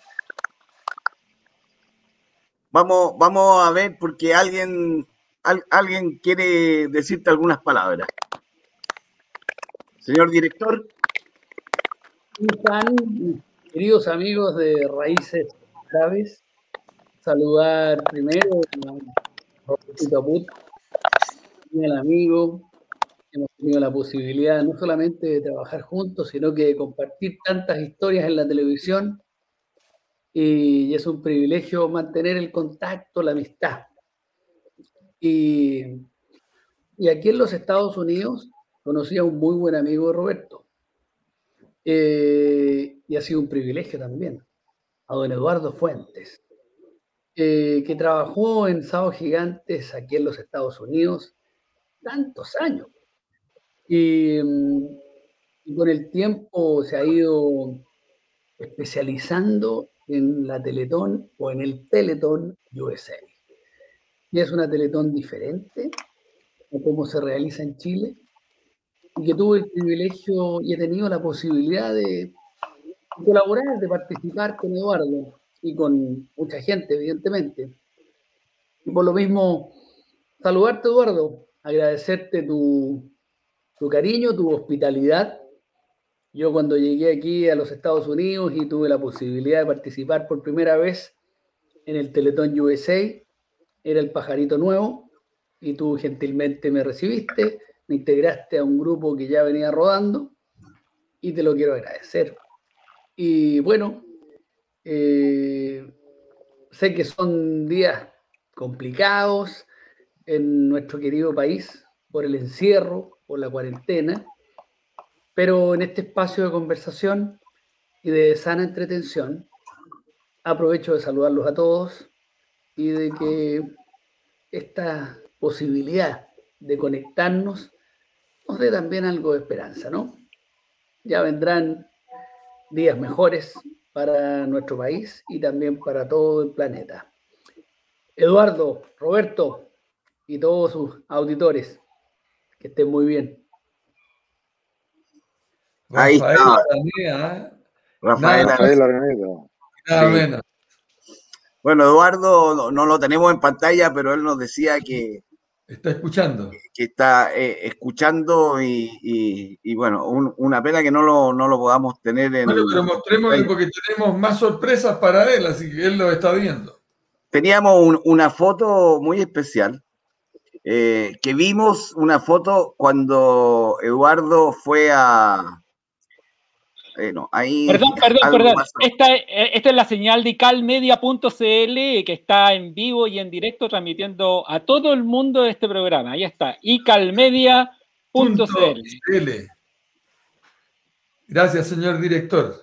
Vamos, vamos a ver porque alguien, alguien quiere decirte algunas palabras. Señor director. ¿Cómo están, queridos amigos de Raíces Graves? Saludar primero a Roberto Caput, el amigo, hemos tenido la posibilidad no solamente de trabajar juntos, sino que de compartir tantas historias en la televisión. Y es un privilegio mantener el contacto, la amistad. Y, y aquí en los Estados Unidos conocí a un muy buen amigo de Roberto. Eh, y ha sido un privilegio también, a don Eduardo Fuentes, eh, que trabajó en Sábados Gigantes aquí en los Estados Unidos tantos años. Mm, y, con el tiempo se ha ido especializando en la Teletón o en el Teletón USA. Y es una Teletón diferente a cómo se realiza en Chile y que tuve el privilegio y he tenido la posibilidad de colaborar, de participar con Eduardo y con mucha gente, evidentemente. Y por lo mismo, saludarte, Eduardo, agradecerte tu, tu cariño, tu hospitalidad. Yo cuando llegué aquí a los Estados Unidos y tuve la posibilidad de participar por primera vez en el Teletón USA, era el pajarito nuevo y tú gentilmente me recibiste, me integraste a un grupo que ya venía rodando y te lo quiero agradecer. Y bueno, eh, sé que son días complicados en nuestro querido país por el encierro, por la cuarentena, pero en este espacio de conversación y de sana entretención, aprovecho de saludarlos a todos y de que esta posibilidad de conectarnos nos dé también algo de esperanza, ¿no? Ya vendrán días mejores para nuestro país y también para todo el planeta. Eduardo, Roberto y todos sus auditores, que estén muy bien. Ahí está. Rafael, Rafael Bueno, Eduardo no, lo tenemos en pantalla, pero él nos decía que está escuchando. Que está eh, escuchando y, bueno, una pena que no lo, no lo podamos tener en. Bueno, pero mostremos porque tenemos más sorpresas para él, así que él lo está viendo. Teníamos una foto muy especial eh, que vimos una foto cuando Eduardo fue a... ahí perdón, perdón, perdón. Esta, esta, es la señal de calmedia.cl que está en vivo y en directo transmitiendo a todo el mundo de este programa. Ahí está, icalmedia.cl. Gracias, señor director.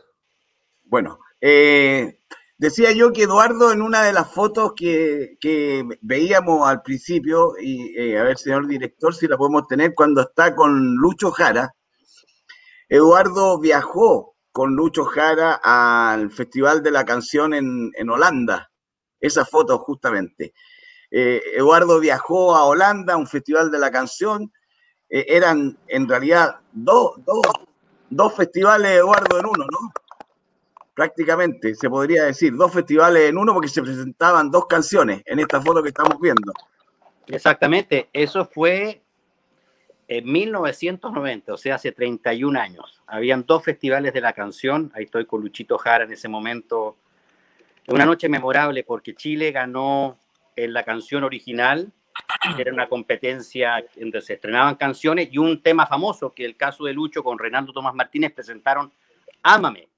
Bueno, eh, Decía yo que Eduardo en una de las fotos que, veíamos al principio, y eh, a ver, señor director, si la podemos tener, cuando está con Lucho Jara, Eduardo viajó con Lucho Jara al Festival de la Canción en, Holanda. Esa foto justamente. Eh, Eduardo viajó a Holanda, a un Festival de la Canción. Eh, eran en realidad dos, dos, dos festivales, Eduardo, en uno, ¿no? prácticamente, se podría decir, dos festivales en uno porque se presentaban dos canciones en esta foto que estamos viendo. Exactamente, eso fue en 1990, o sea, hace 31 años. Habían dos festivales de la canción, ahí estoy con Luchito Jara en ese momento. Una noche memorable porque Chile ganó en la canción original, era una competencia donde se estrenaban canciones y un tema famoso que el caso de Lucho con Renaldo Tomás Martínez presentaron Ámame,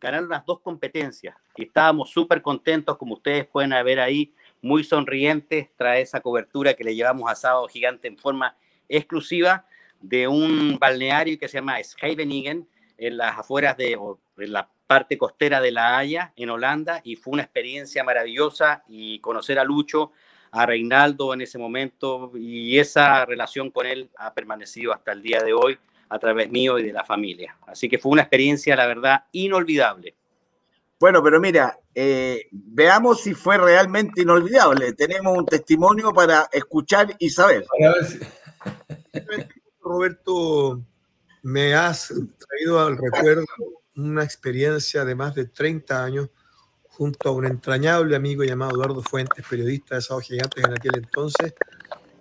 ganaron las dos competencias. Y estábamos súper contentos, como ustedes pueden ver ahí, muy sonrientes. Tras esa cobertura que le llevamos a Sábado Gigante en forma exclusiva de un balneario que se llama Scheveningen, en las afueras de en la parte costera de La Haya, en Holanda, y fue una experiencia maravillosa y conocer a Lucho, a Reinaldo en ese momento, y esa relación con él ha permanecido hasta el día de hoy a través mío y de la familia. Así que fue una experiencia, la verdad, inolvidable. Bueno, pero mira, eh, veamos si fue realmente inolvidable. Tenemos un testimonio para escuchar y saber. Roberto, me has traído al recuerdo una experiencia de más de 30 años junto a un entrañable amigo llamado Eduardo Fuentes, periodista de Sábado Gigantes en aquel entonces,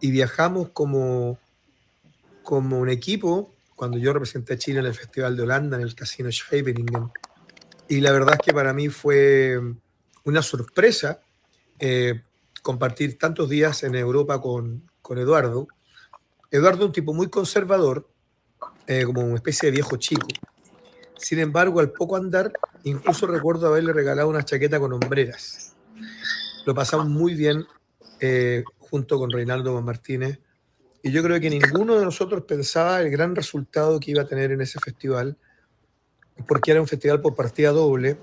y viajamos como, como un equipo cuando yo representé a Chile en el Festival de Holanda, en el Casino Scheveningen. Y la verdad es que para mí fue una sorpresa eh, compartir tantos días en Europa con, con Eduardo. Eduardo un tipo muy conservador, eh, como una especie de viejo chico. Sin embargo, al poco andar, incluso recuerdo haberle regalado una chaqueta con hombreras. Lo pasamos muy bien eh, junto con Reinaldo Martínez. Y yo creo que ninguno de nosotros pensaba el gran resultado que iba a tener en ese festival, porque era un festival por partida doble.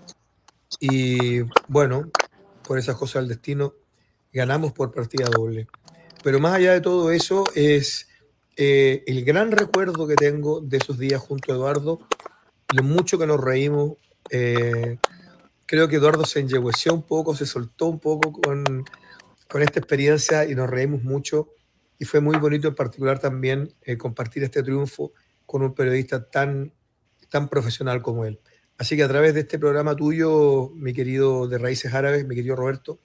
Y bueno, por esas cosas del destino, ganamos por partida doble. Pero más allá de todo eso, es eh, el gran recuerdo que tengo de esos días junto a Eduardo, lo mucho que nos reímos. Eh, creo que Eduardo se enyegueció un poco, se soltó un poco con, con, esta experiencia y nos reímos mucho. Y fue muy bonito en particular también eh, compartir este triunfo con un periodista tan, tan profesional como él. Así que a través de este programa tuyo, mi querido de Raíces Árabes, mi querido Roberto,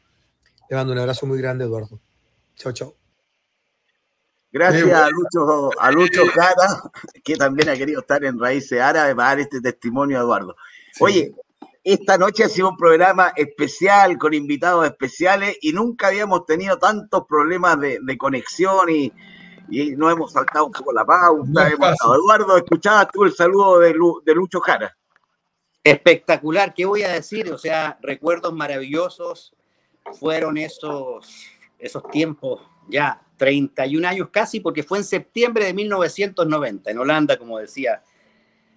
le mando un abrazo muy grande, Eduardo. Chao, chao. Gracias a Lucho, a Lucho Jara, que también ha querido estar en Raíces Árabes para dar este testimonio a Eduardo. Oye, esta noche ha sido un programa especial con invitados especiales y nunca habíamos tenido tantos problemas de, conexión y, y nos hemos saltado un poco la pauta. Eduardo, escuchabas tú el saludo de, de Lucho Jara. Espectacular, ¿qué voy a decir? O sea, recuerdos maravillosos fueron esos, esos tiempos ya 31 años casi, porque fue en septiembre de 1990, en Holanda, como decía,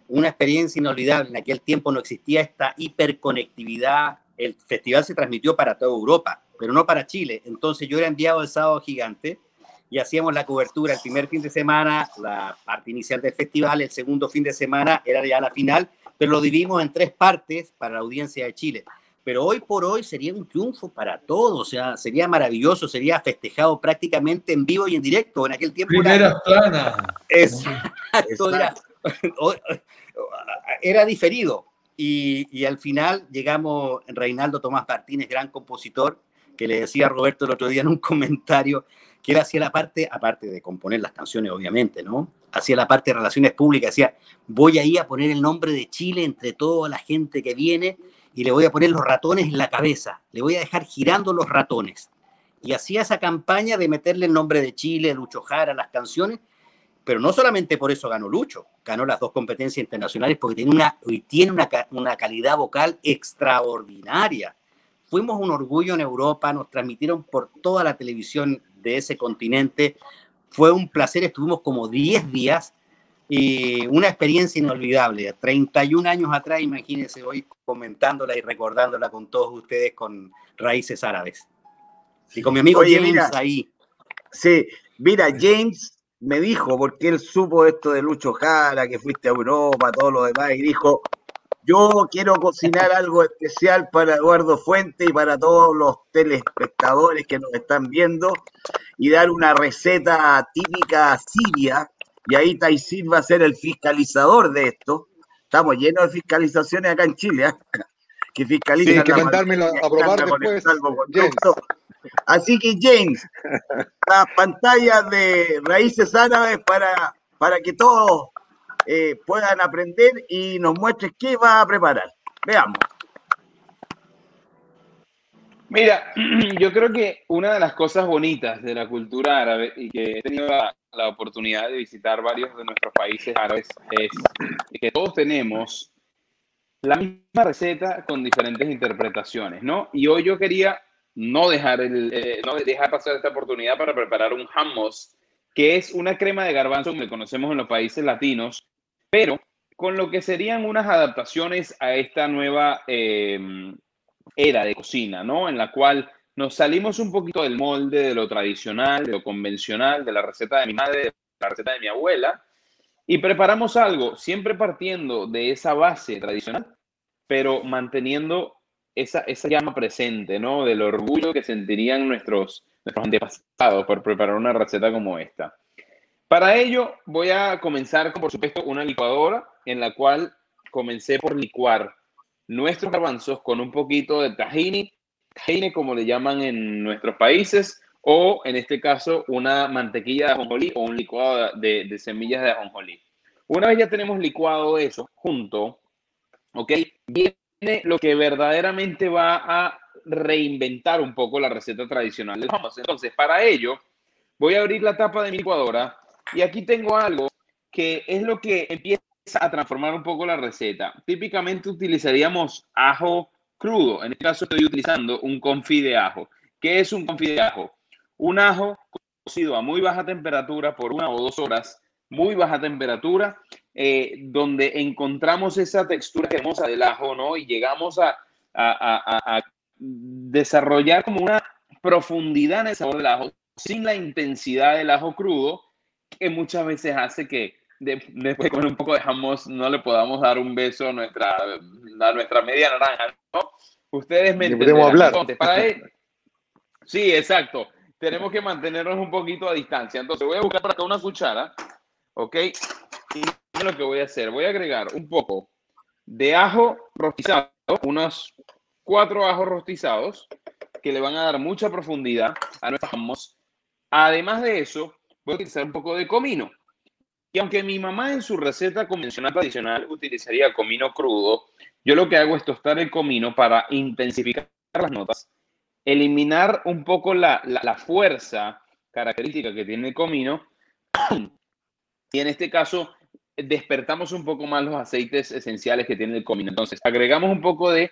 una experiencia inolvidable. En aquel tiempo no existía esta hiperconectividad. El festival se transmitió para toda Europa, pero no para Chile. Entonces yo era enviado al sábado gigante y hacíamos la cobertura el primer fin de semana, la parte inicial del festival, el segundo fin de semana era ya la final, pero lo dividimos en tres partes para la audiencia de Chile pero hoy por hoy sería un triunfo para todos, o sea, sería maravilloso, sería festejado prácticamente en vivo y en directo. En aquel tiempo Primera plana. Exacto, era, era, diferido. Y, y, al final llegamos, Reinaldo Tomás Martínez, gran compositor, que le decía a Roberto el otro día en un comentario que él hacía la parte, aparte de componer las canciones, obviamente, ¿no? Hacía la parte de relaciones públicas, decía, voy ahí a poner el nombre de Chile entre toda la gente que viene y le voy a poner los ratones en la cabeza, le voy a dejar girando los ratones. Y hacía esa campaña de meterle el nombre de Chile, Lucho Jara, las canciones, pero no solamente por eso ganó Lucho, ganó las dos competencias internacionales porque tiene una, tiene una, una calidad vocal extraordinaria. Fuimos un orgullo en Europa, nos transmitieron por toda la televisión de ese continente. Fue un placer, estuvimos como 10 días y una experiencia inolvidable. 31 años atrás, imagínense hoy comentándola y recordándola con todos ustedes con raíces árabes. Y con mi amigo James ahí. Sí, mira, James me dijo, porque él supo esto de Lucho Jara, que fuiste a Europa, todo lo demás, y dijo, yo quiero cocinar algo especial para Eduardo Fuente y para todos los telespectadores que nos están viendo y dar una receta típica siria y ahí Taisir va a ser el fiscalizador de esto. Estamos llenos de fiscalizaciones acá en Chile, ¿eh? [LAUGHS] que fiscalizan. Sí, que mandármelo a probar después. Así que James, [LAUGHS] las pantallas de raíces árabes para, para que todos eh, puedan aprender y nos muestres qué va a preparar. Veamos. Mira, [CLEARS THROAT] yo creo que una de las cosas bonitas de la cultura árabe y que he tenido la, oportunidad de visitar varios de nuestros países árabes es que todos tenemos la misma receta con diferentes interpretaciones, ¿no? Y hoy yo quería no dejar, el, eh, no dejar pasar esta oportunidad para preparar un hummus, que es una crema de garbanzo que conocemos en los países latinos, pero con lo que serían unas adaptaciones a esta nueva eh, era de cocina, ¿no? En la cual nos salimos un poquito del molde, de lo tradicional, de lo convencional, de la receta de mi madre, de la receta de mi abuela, y preparamos algo, siempre partiendo de esa base tradicional, pero manteniendo esa, esa llama presente, ¿no? Del orgullo que sentirían nuestros, nuestros antepasados por preparar una receta como esta. Para ello, voy a comenzar con, por supuesto, una licuadora en la cual comencé por licuar nuestros garbanzos con un poquito de tahini, tahini como le llaman en nuestros países, o en este caso una mantequilla de ajonjolí o un licuado de, de semillas de ajonjolí. Una vez ya tenemos licuado eso junto, ¿ok? Viene lo que verdaderamente va a reinventar un poco la receta tradicional hummus. Entonces, para ello, voy a abrir la tapa de mi licuadora y aquí tengo algo que es lo que empieza a transformar un poco la receta. Típicamente utilizaríamos ajo crudo. En este caso estoy utilizando un confit de ajo. ¿Qué es un confit de ajo? Un ajo cocido a muy baja temperatura por una o dos horas, muy baja temperatura, eh, donde encontramos esa textura hermosa del ajo, ¿no? Y llegamos a, a, desarrollar como una profundidad en el sabor del ajo, sin la intensidad del ajo crudo, que muchas veces hace que después de comer un poco de jamón no le podamos dar un beso a nuestra, a nuestra media naranja, ¿no? Ustedes me podemos hablar. Sí, exacto. Tenemos que mantenernos un poquito a distancia. Entonces voy a buscar para acá una cuchara, ¿ok? Y lo que voy a hacer, voy a agregar un poco de ajo rostizado, unos cuatro ajos rostizados que le van a dar mucha profundidad a nuestros hummus. Además de eso, voy a utilizar un poco de comino. Y aunque mi mamá en su receta convencional tradicional utilizaría comino crudo, yo lo que hago es tostar el comino para intensificar las notas, eliminar un poco la, la, fuerza característica que tiene el comino y en este caso despertamos un poco más los aceites esenciales que tiene el comino. Entonces agregamos un poco de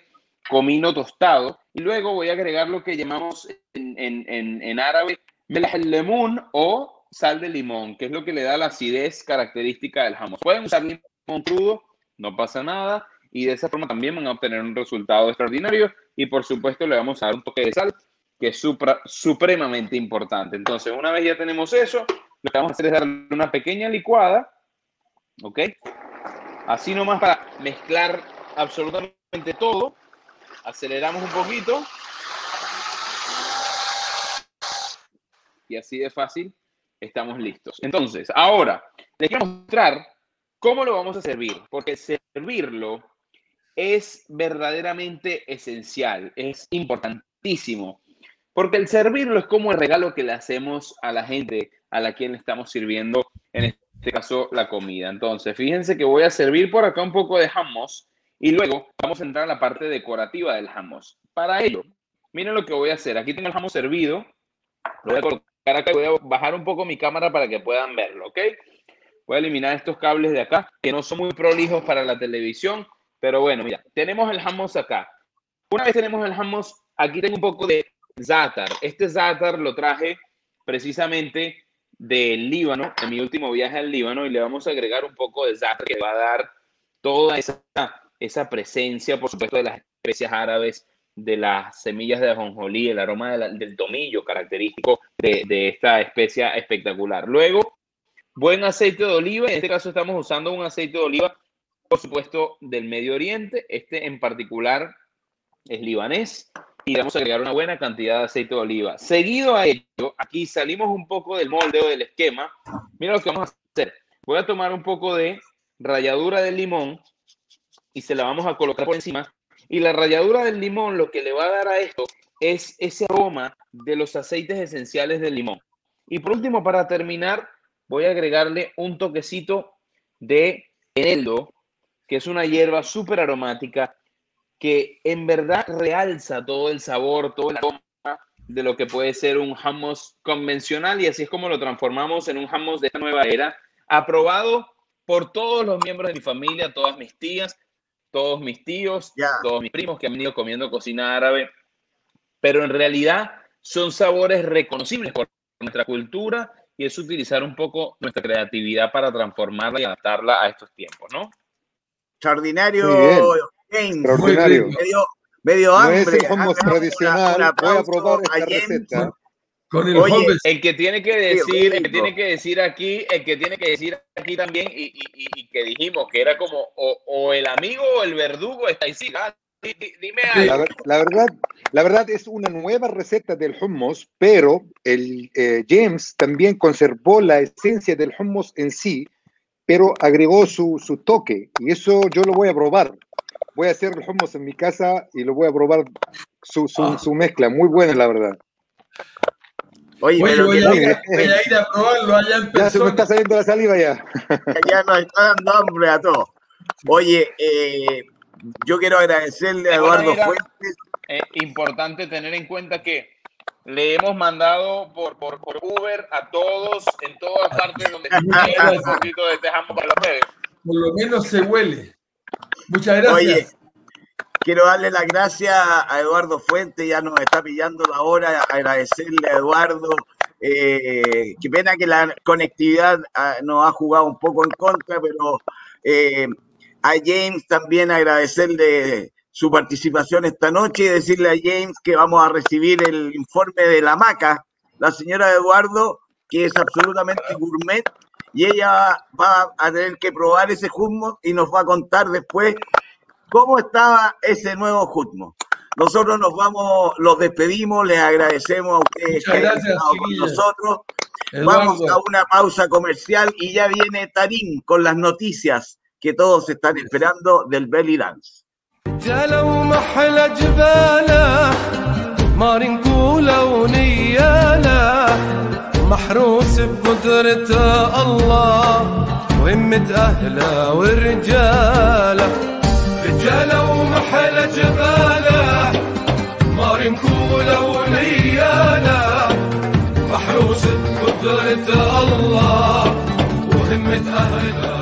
comino tostado y luego voy a agregar lo que llamamos en, en, en, árabe lemon o sal de limón, que es lo que le da la acidez característica del jamón. Pueden usar limón crudo, no pasa nada, y de esa forma también van a obtener un resultado extraordinario. Y por supuesto le vamos a dar un toque de sal, que es supra, supremamente importante. Entonces, una vez ya tenemos eso, lo que vamos a hacer es darle una pequeña licuada, ¿ok? Así nomás para mezclar absolutamente todo aceleramos un poquito. Y así de fácil estamos listos. Entonces, ahora les quiero mostrar cómo lo vamos a servir, porque servirlo es verdaderamente esencial, es importantísimo, porque el servirlo es como el regalo que le hacemos a la gente a la quien le estamos sirviendo, en este caso, la comida. Entonces, fíjense que voy a servir por acá un poco de hummus y luego vamos a entrar a la parte decorativa del jamón. Para ello, miren lo que voy a hacer. Aquí tengo el jamón servido. Lo voy a colocar acá voy a bajar un poco mi cámara para que puedan verlo, ¿ok? Voy a eliminar estos cables de acá, que no son muy prolijos para la televisión. Pero bueno, mira, tenemos el jamón acá. Una vez tenemos el jamón, aquí tengo un poco de za'atar. Este za'atar lo traje precisamente del Líbano, en mi último viaje al Líbano, y le vamos a agregar un poco de za'atar que va a dar toda esa esa presencia, por supuesto, de las especias árabes, de las semillas de ajonjolí, el aroma del tomillo característico de, esta especia espectacular. Luego, buen aceite de oliva, en este caso estamos usando un aceite de oliva, por supuesto, del Medio Oriente, este en particular es libanés, y vamos a agregar una buena cantidad de aceite de oliva. Seguido a ello, aquí salimos un poco del molde o del esquema. Mira lo que vamos a hacer. Voy a tomar un poco de ralladura de limón, y se la vamos a colocar por encima. Y la ralladura del limón lo que le va a dar a esto es ese aroma de los aceites esenciales del limón. Y por último, para terminar, voy a agregarle un toquecito de eneldo, que es una hierba súper aromática que en verdad realza todo el sabor, todo el aroma de lo que puede ser un hummus convencional y así es como lo transformamos en un hummus de esta nueva era, aprobado por todos los miembros de mi familia, todas mis tías, todos mis tíos, todos mis primos que han venido comiendo cocina árabe, pero en realidad son sabores reconocibles por nuestra cultura y es utilizar un poco nuestra creatividad para transformarla y adaptarla a estos tiempos, ¿no? Extraordinario, Extraordinario. Medio, medio hambre. No es el hummus tradicional. Voy a probar esta receta. Oye, el que tiene que decir, el que tiene que decir aquí, el que tiene que decir aquí también, y, y, que dijimos que era como o, el amigo o el verdugo está ahí. Sí, ah, dime algo. La, verdad, la verdad es una nueva receta del hummus, pero el eh, James también conservó la esencia del hummus en sí, pero agregó su, su, toque y eso yo lo voy a probar. Voy a hacer el hummus en mi casa y lo voy a probar su, su, ah. su mezcla, muy buena la verdad. Oye, pero voy, a ir, voy, a ir, a probarlo allá en Ya se me está saliendo la saliva ya. ya nos está dando hambre a todos. Oye, eh, yo quiero agradecerle a Eduardo Fuentes. Es importante tener en cuenta que le hemos mandado por, por, por Uber a todos en todas partes donde [LAUGHS] un poquito de tejamo para ustedes. Por lo menos se huele. Muchas gracias. Oye, quiero darle las gracias a Eduardo Fuente, ya nos está pillando la hora, agradecerle a Eduardo. Eh, qué pena que la conectividad ah, nos ha jugado un poco en contra, pero eh, a James también agradecerle su participación esta noche y decirle a James que vamos a recibir el informe de la maca, la señora Eduardo, que es absolutamente gourmet, y ella va a tener que probar ese hummus y nos va a contar después cómo estaba ese nuevo jutmo. Nosotros nos vamos, los despedimos, les agradecemos a ustedes que hayan estado con nosotros. Vamos a una pausa comercial y ya viene Tarín con las noticias que todos están esperando del Belly Dance. محروس بقدرته الله وهمة أهله ورجاله جلو محل جباله ماري مكولة وليانة محروسة قدرة الله وهمة اهلها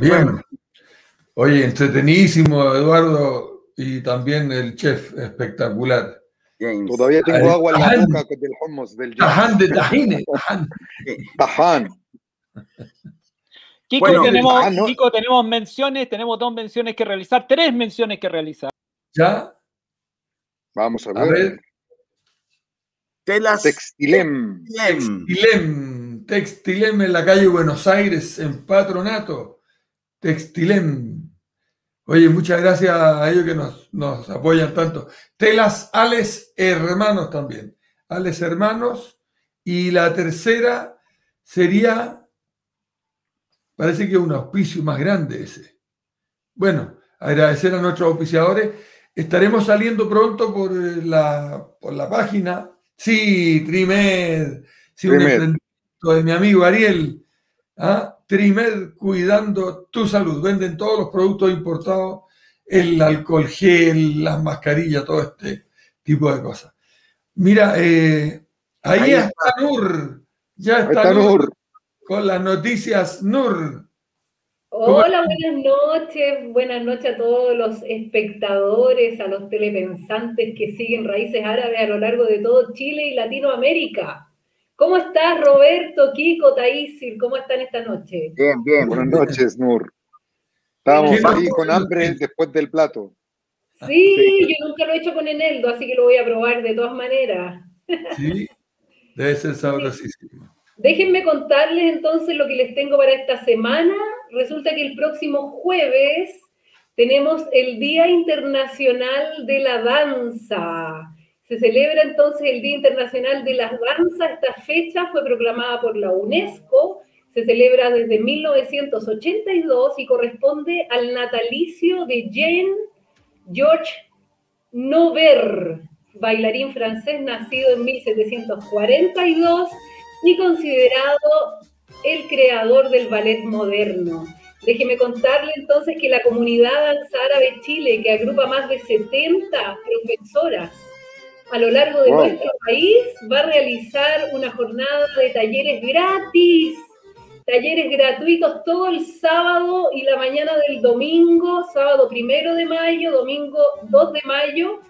Bien. Oye, entretenidísimo, Eduardo, y también el chef, espectacular. Todavía tengo agua en la boca del hummus del Taján de Tajine. Taján. Kiko, tenemos, Kiko, tenemos menciones, tenemos dos menciones que realizar, tres menciones que realizar. ¿Ya? Vamos a ver. A ver. Telas. Textilem. Textilem. Textilem en la calle Buenos Aires, en Patronato. Textilem. Oye, muchas gracias a ellos que nos, apoyan tanto. Telas Ales Hermanos también. Ales Hermanos. Y la tercera sería, parece que un auspicio más grande ese. Bueno, agradecer a nuestros auspiciadores. Estaremos saliendo pronto por eh, la, por la página. Sí, Trimed. Sí, un emprendimiento de mi amigo Ariel. ¿Ah? Trimed cuidando tu salud. Venden todos los productos importados, el alcohol gel, las mascarillas, todo este tipo de cosas. Mira, eh, ahí, está, Nur. Ya está, Nur, Con las noticias Nur. Hola, buenas noches. Buenas noches a todos los espectadores, a los telepensantes que siguen Raíces Árabes a lo largo de todo Chile y Latinoamérica. ¿Cómo estás, Roberto, Kiko, Taísir? ¿Cómo están esta noche? Bien, bien. Buenas noches, Nur. Estábamos ahí con hambre después del plato. Sí, yo nunca lo he hecho con Eneldo, así que lo voy a probar de todas maneras. Sí, debe ser sabrosísimo. Déjenme contarles entonces lo que les tengo para esta semana. Resulta que el próximo jueves tenemos el Día Internacional de la Danza. Se celebra entonces el Día Internacional de las Danzas. Esta fecha fue proclamada por la UNESCO. Se celebra desde 1982 y corresponde al natalicio de Jean Georges Nover, bailarín francés nacido en 1742 y considerado el creador del ballet moderno. Déjeme contarle entonces que la comunidad danza árabe Chile, que agrupa más de 70 profesoras a lo largo de nuestro país va a realizar una jornada de talleres gratis, talleres gratuitos todo el sábado y la mañana del domingo, sábado primero de mayo, domingo 2 de mayo,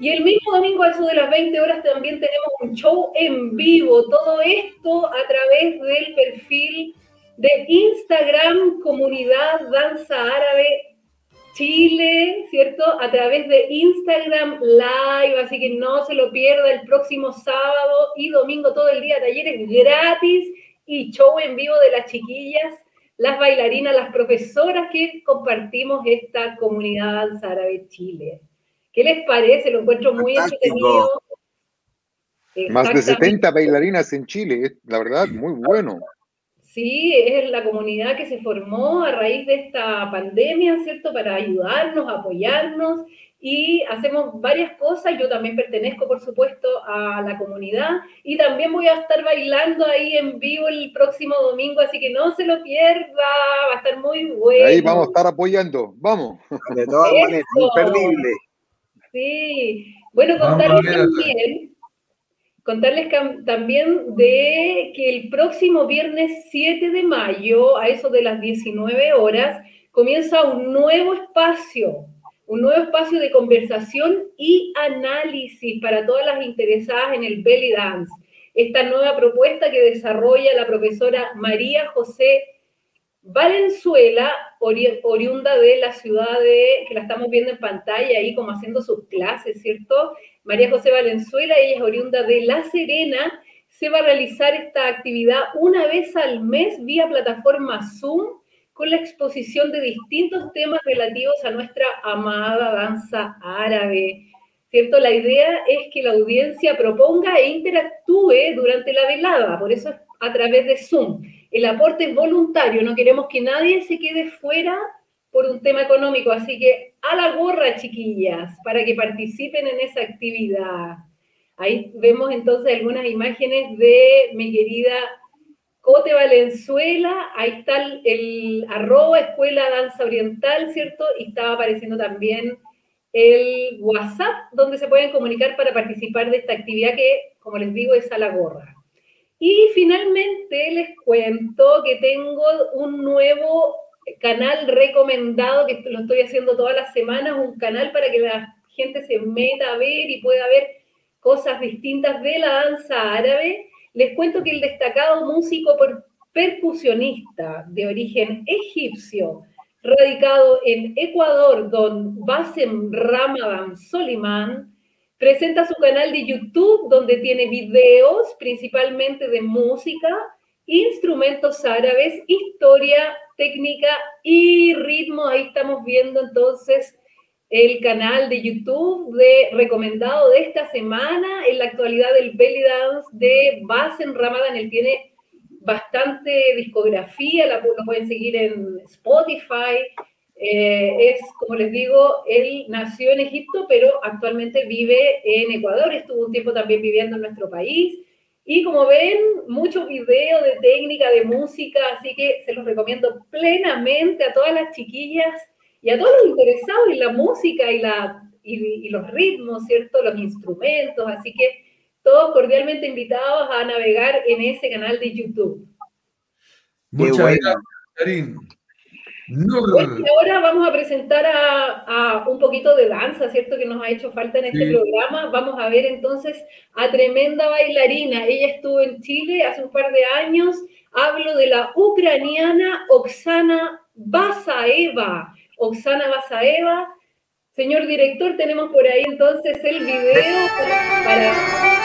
Y el mismo domingo, a eso de las 20 horas, también tenemos un show en vivo. Todo esto a través del perfil de Instagram Comunidad Danza Árabe Chile, ¿cierto? A través de Instagram Live, así que no se lo pierda el próximo sábado y domingo todo el día, talleres gratis y show en vivo de las chiquillas, las bailarinas, las profesoras que compartimos esta comunidad Danza Árabe Chile. ¿Qué les parece? Lo encuentro muy entretenido. Más de 70 bailarinas en Chile, la verdad, muy bueno. Sí, es la comunidad que se formó a raíz de esta pandemia, ¿cierto? Para ayudarnos, apoyarnos y hacemos varias cosas. Yo también pertenezco, por supuesto, a la comunidad y también voy a estar bailando ahí en vivo el próximo domingo, así que no se lo pierda, va a estar muy bueno. Ahí vamos a estar apoyando, vamos. De todas maneras, imperdible. Sí, bueno, contarles también, contarles también de que el próximo viernes 7 de mayo, a eso de las 19 horas, comienza un nuevo espacio, un nuevo espacio de conversación y análisis para todas las interesadas en el belly dance. Esta nueva propuesta que desarrolla la profesora María José Valenzuela, oriunda de la ciudad de, que la estamos viendo en pantalla ahí como haciendo sus clases, ¿cierto? María José Valenzuela, ella es oriunda de La Serena, se va a realizar esta actividad una vez al mes vía plataforma Zoom con la exposición de distintos temas relativos a nuestra amada danza árabe. ¿Cierto? La idea es que la audiencia proponga e interactúe durante la velada, por eso es a través de Zoom. El aporte es voluntario, no queremos que nadie se quede fuera por un tema económico, así que a la gorra, chiquillas, para que participen en esa actividad. Ahí vemos entonces algunas imágenes de mi querida Cote Valenzuela, ahí está el, arroba Escuela Danza Oriental, ¿cierto? Y estaba apareciendo también el WhatsApp, donde se pueden comunicar para participar de esta actividad que, como les digo, es a la gorra. Y finalmente les cuento que tengo un nuevo canal recomendado que lo estoy haciendo todas las semanas, un canal para que la gente se meta a ver y pueda ver cosas distintas de la danza árabe. Les cuento que el destacado músico percusionista de origen egipcio, radicado en Ecuador, don Bassem Ramadan Soliman, Presenta su canal de YouTube donde tiene videos principalmente de música, instrumentos árabes, historia, técnica y ritmo. Ahí estamos viendo entonces el canal de YouTube de recomendado de esta semana. En la actualidad el belly dance de Basen Ramadan, él tiene bastante discografía, la, lo pueden seguir en Spotify, eh, es, como les digo, él nació en Egipto, pero actualmente vive en Ecuador. Estuvo un tiempo también viviendo en nuestro país. Y como ven, muchos videos de técnica, de música, así que se los recomiendo plenamente a todas las chiquillas y a todos los interesados en la música y, la, y, los ritmos, ¿cierto? Los instrumentos. Así que todos cordialmente invitados a navegar en ese canal de YouTube. Muchas gracias, Ahora vamos a presentar a, un poquito de danza, ¿cierto? Que nos ha hecho falta en este programa. Vamos a ver entonces a tremenda bailarina. Ella estuvo en Chile hace un par de años. Hablo de la ucraniana Oksana Basaeva. Oksana Basaeva. Señor director, tenemos por ahí entonces el video para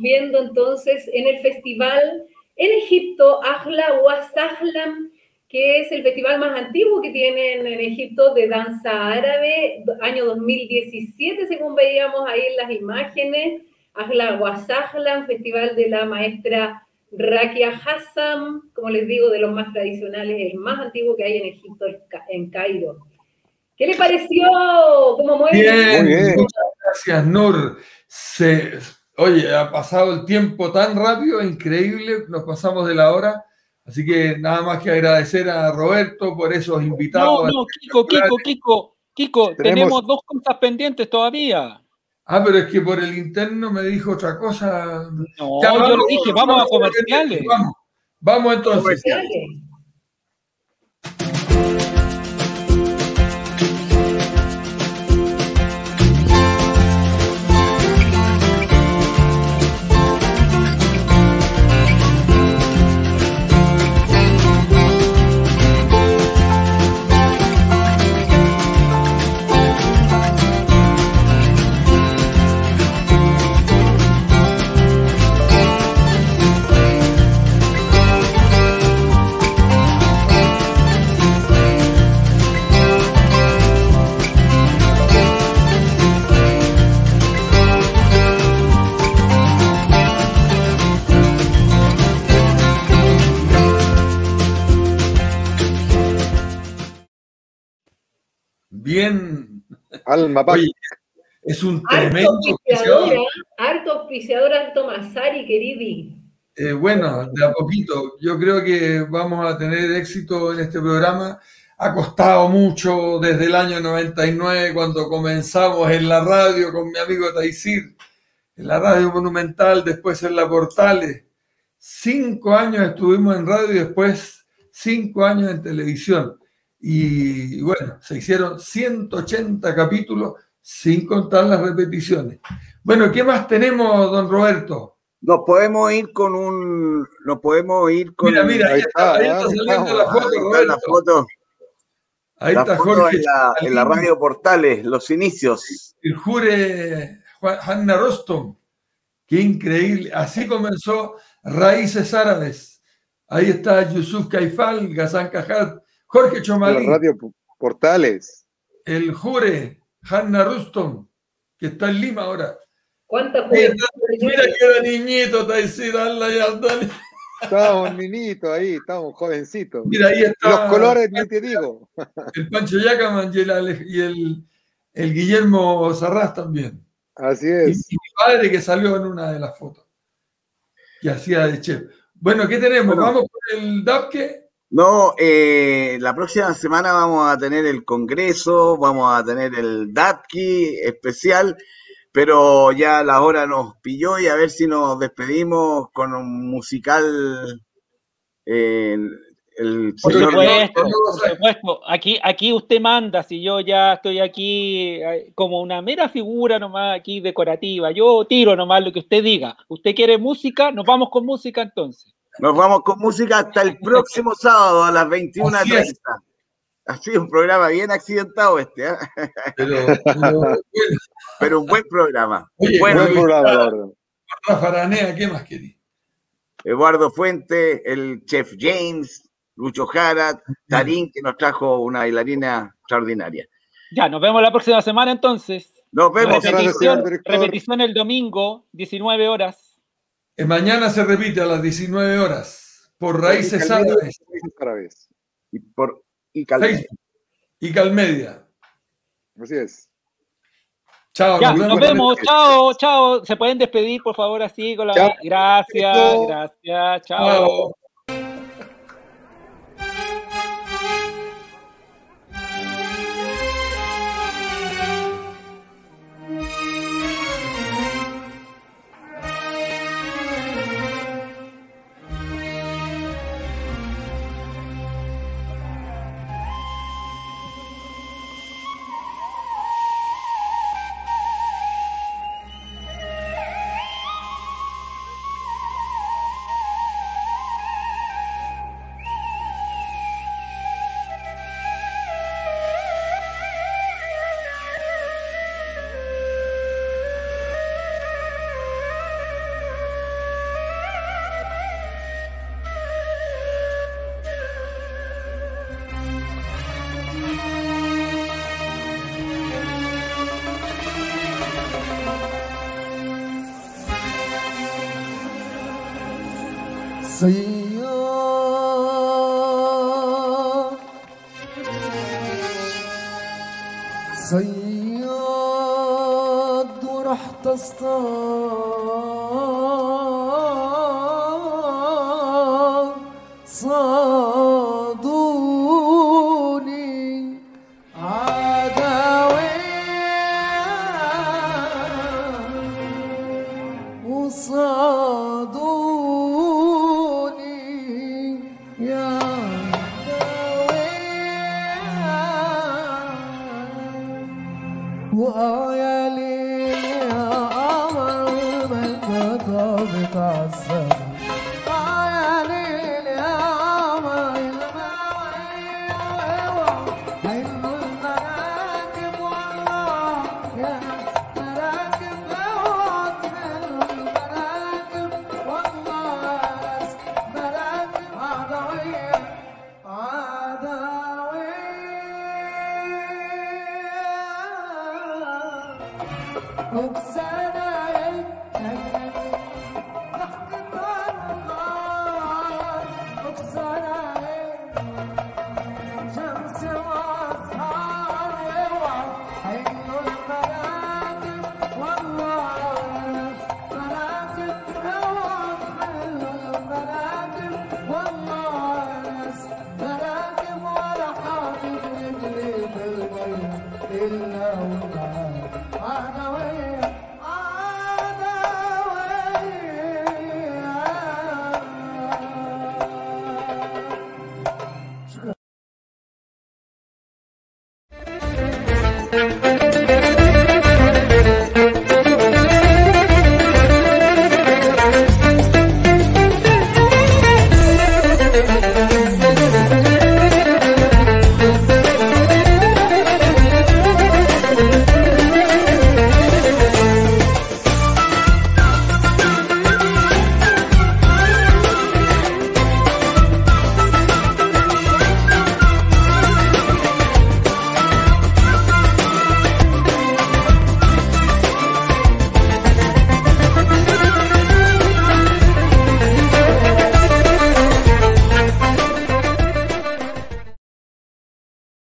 viendo entonces en el festival en Egipto, Ahla Wasahlam, que es el festival más antiguo que tienen en Egipto de danza árabe, año 2017, según veíamos ahí en las imágenes. Ahla Wasahlam, festival de la maestra Rakia Hassan, como les digo, de los más tradicionales, el más antiguo que hay en Egipto, en Cairo. ¿Qué le pareció? ¿Cómo mueve? Bien, bien. muchas gracias, Nur. Se, oye, ha pasado el tiempo tan rápido, increíble, nos pasamos de la hora. Así que nada más que agradecer a Roberto por esos invitados. No, no, Kiko, Kiko, Kiko, Kiko, tenemos dos cosas pendientes todavía. Ah, pero es que por el interno me dijo otra cosa. No, yo le dije, vamos, a comerciales. Vamos, vamos entonces. Alma es un tremendo auspiciador. Harto auspiciador, Alto Masari, querido. Eh, bueno, de a poquito. Yo creo que vamos a tener éxito en este programa. Ha costado mucho desde el año 99, cuando comenzamos en la radio con mi amigo Taisir, en la radio monumental, después en la Portales. Cinco años estuvimos en radio y después cinco años en televisión. Y bueno, se hicieron 180 capítulos sin contar las repeticiones. Bueno, ¿qué más tenemos, don Roberto? Nos podemos ir con un. Nos podemos ir con. Mira, mira, ahí, está, saliendo la foto, Roberto. La foto. Ahí está Jorge. En la, en la, radio Portales, los inicios. El jure Hanna Rostom. Qué increíble. Así comenzó Raíces Árabes. Ahí está Yusuf Kaifal, Gazan Cajat, Jorge Chomalí. Radio Portales. El Jure, Hanna Ruston, que está en Lima ahora. ¿Cuántos Mira, mira que era niñito, Taisir Allah Estábamos niñitos ahí, estábamos jovencitos. Mira, ahí está. Los colores, ni te digo. [LAUGHS] El Pancho Yacaman y, el, y el, el, Guillermo Sarraz también. Así es. Y, mi padre que salió en una de las fotos. Que hacía de chef. Bueno, ¿qué tenemos? ¿Vamos con el DAPKE? No, eh, la próxima semana vamos a tener el Congreso, vamos a tener el DATKI especial, pero ya la hora nos pilló y a ver si nos despedimos con un musical. Eh, el por supuesto, por supuesto. Aquí, aquí usted manda, si yo ya estoy aquí eh, como una mera figura nomás aquí decorativa, yo tiro nomás lo que usted diga. ¿Usted quiere música? Nos vamos con música entonces. Nos vamos con música hasta el próximo sábado a las 21.30. Ha sido un programa bien accidentado este, ¿eh? pero, [LAUGHS] pero, un buen programa. Oye, buen, buen programa. Rafa ¿qué más quería? Eduardo Fuente, el chef James, Lucho Jara, Tarín, que nos trajo una bailarina extraordinaria. Ya, nos vemos la próxima semana entonces. Nos vemos. Repetición, repetición el domingo, 19 horas. Mañana se repite a las 19 horas por Raíces Árabes. Y por. Así es. Chao, ya, nos, vemos. Chao, chao. Se pueden despedir, por favor, así con la. Gracias, gracias. chao.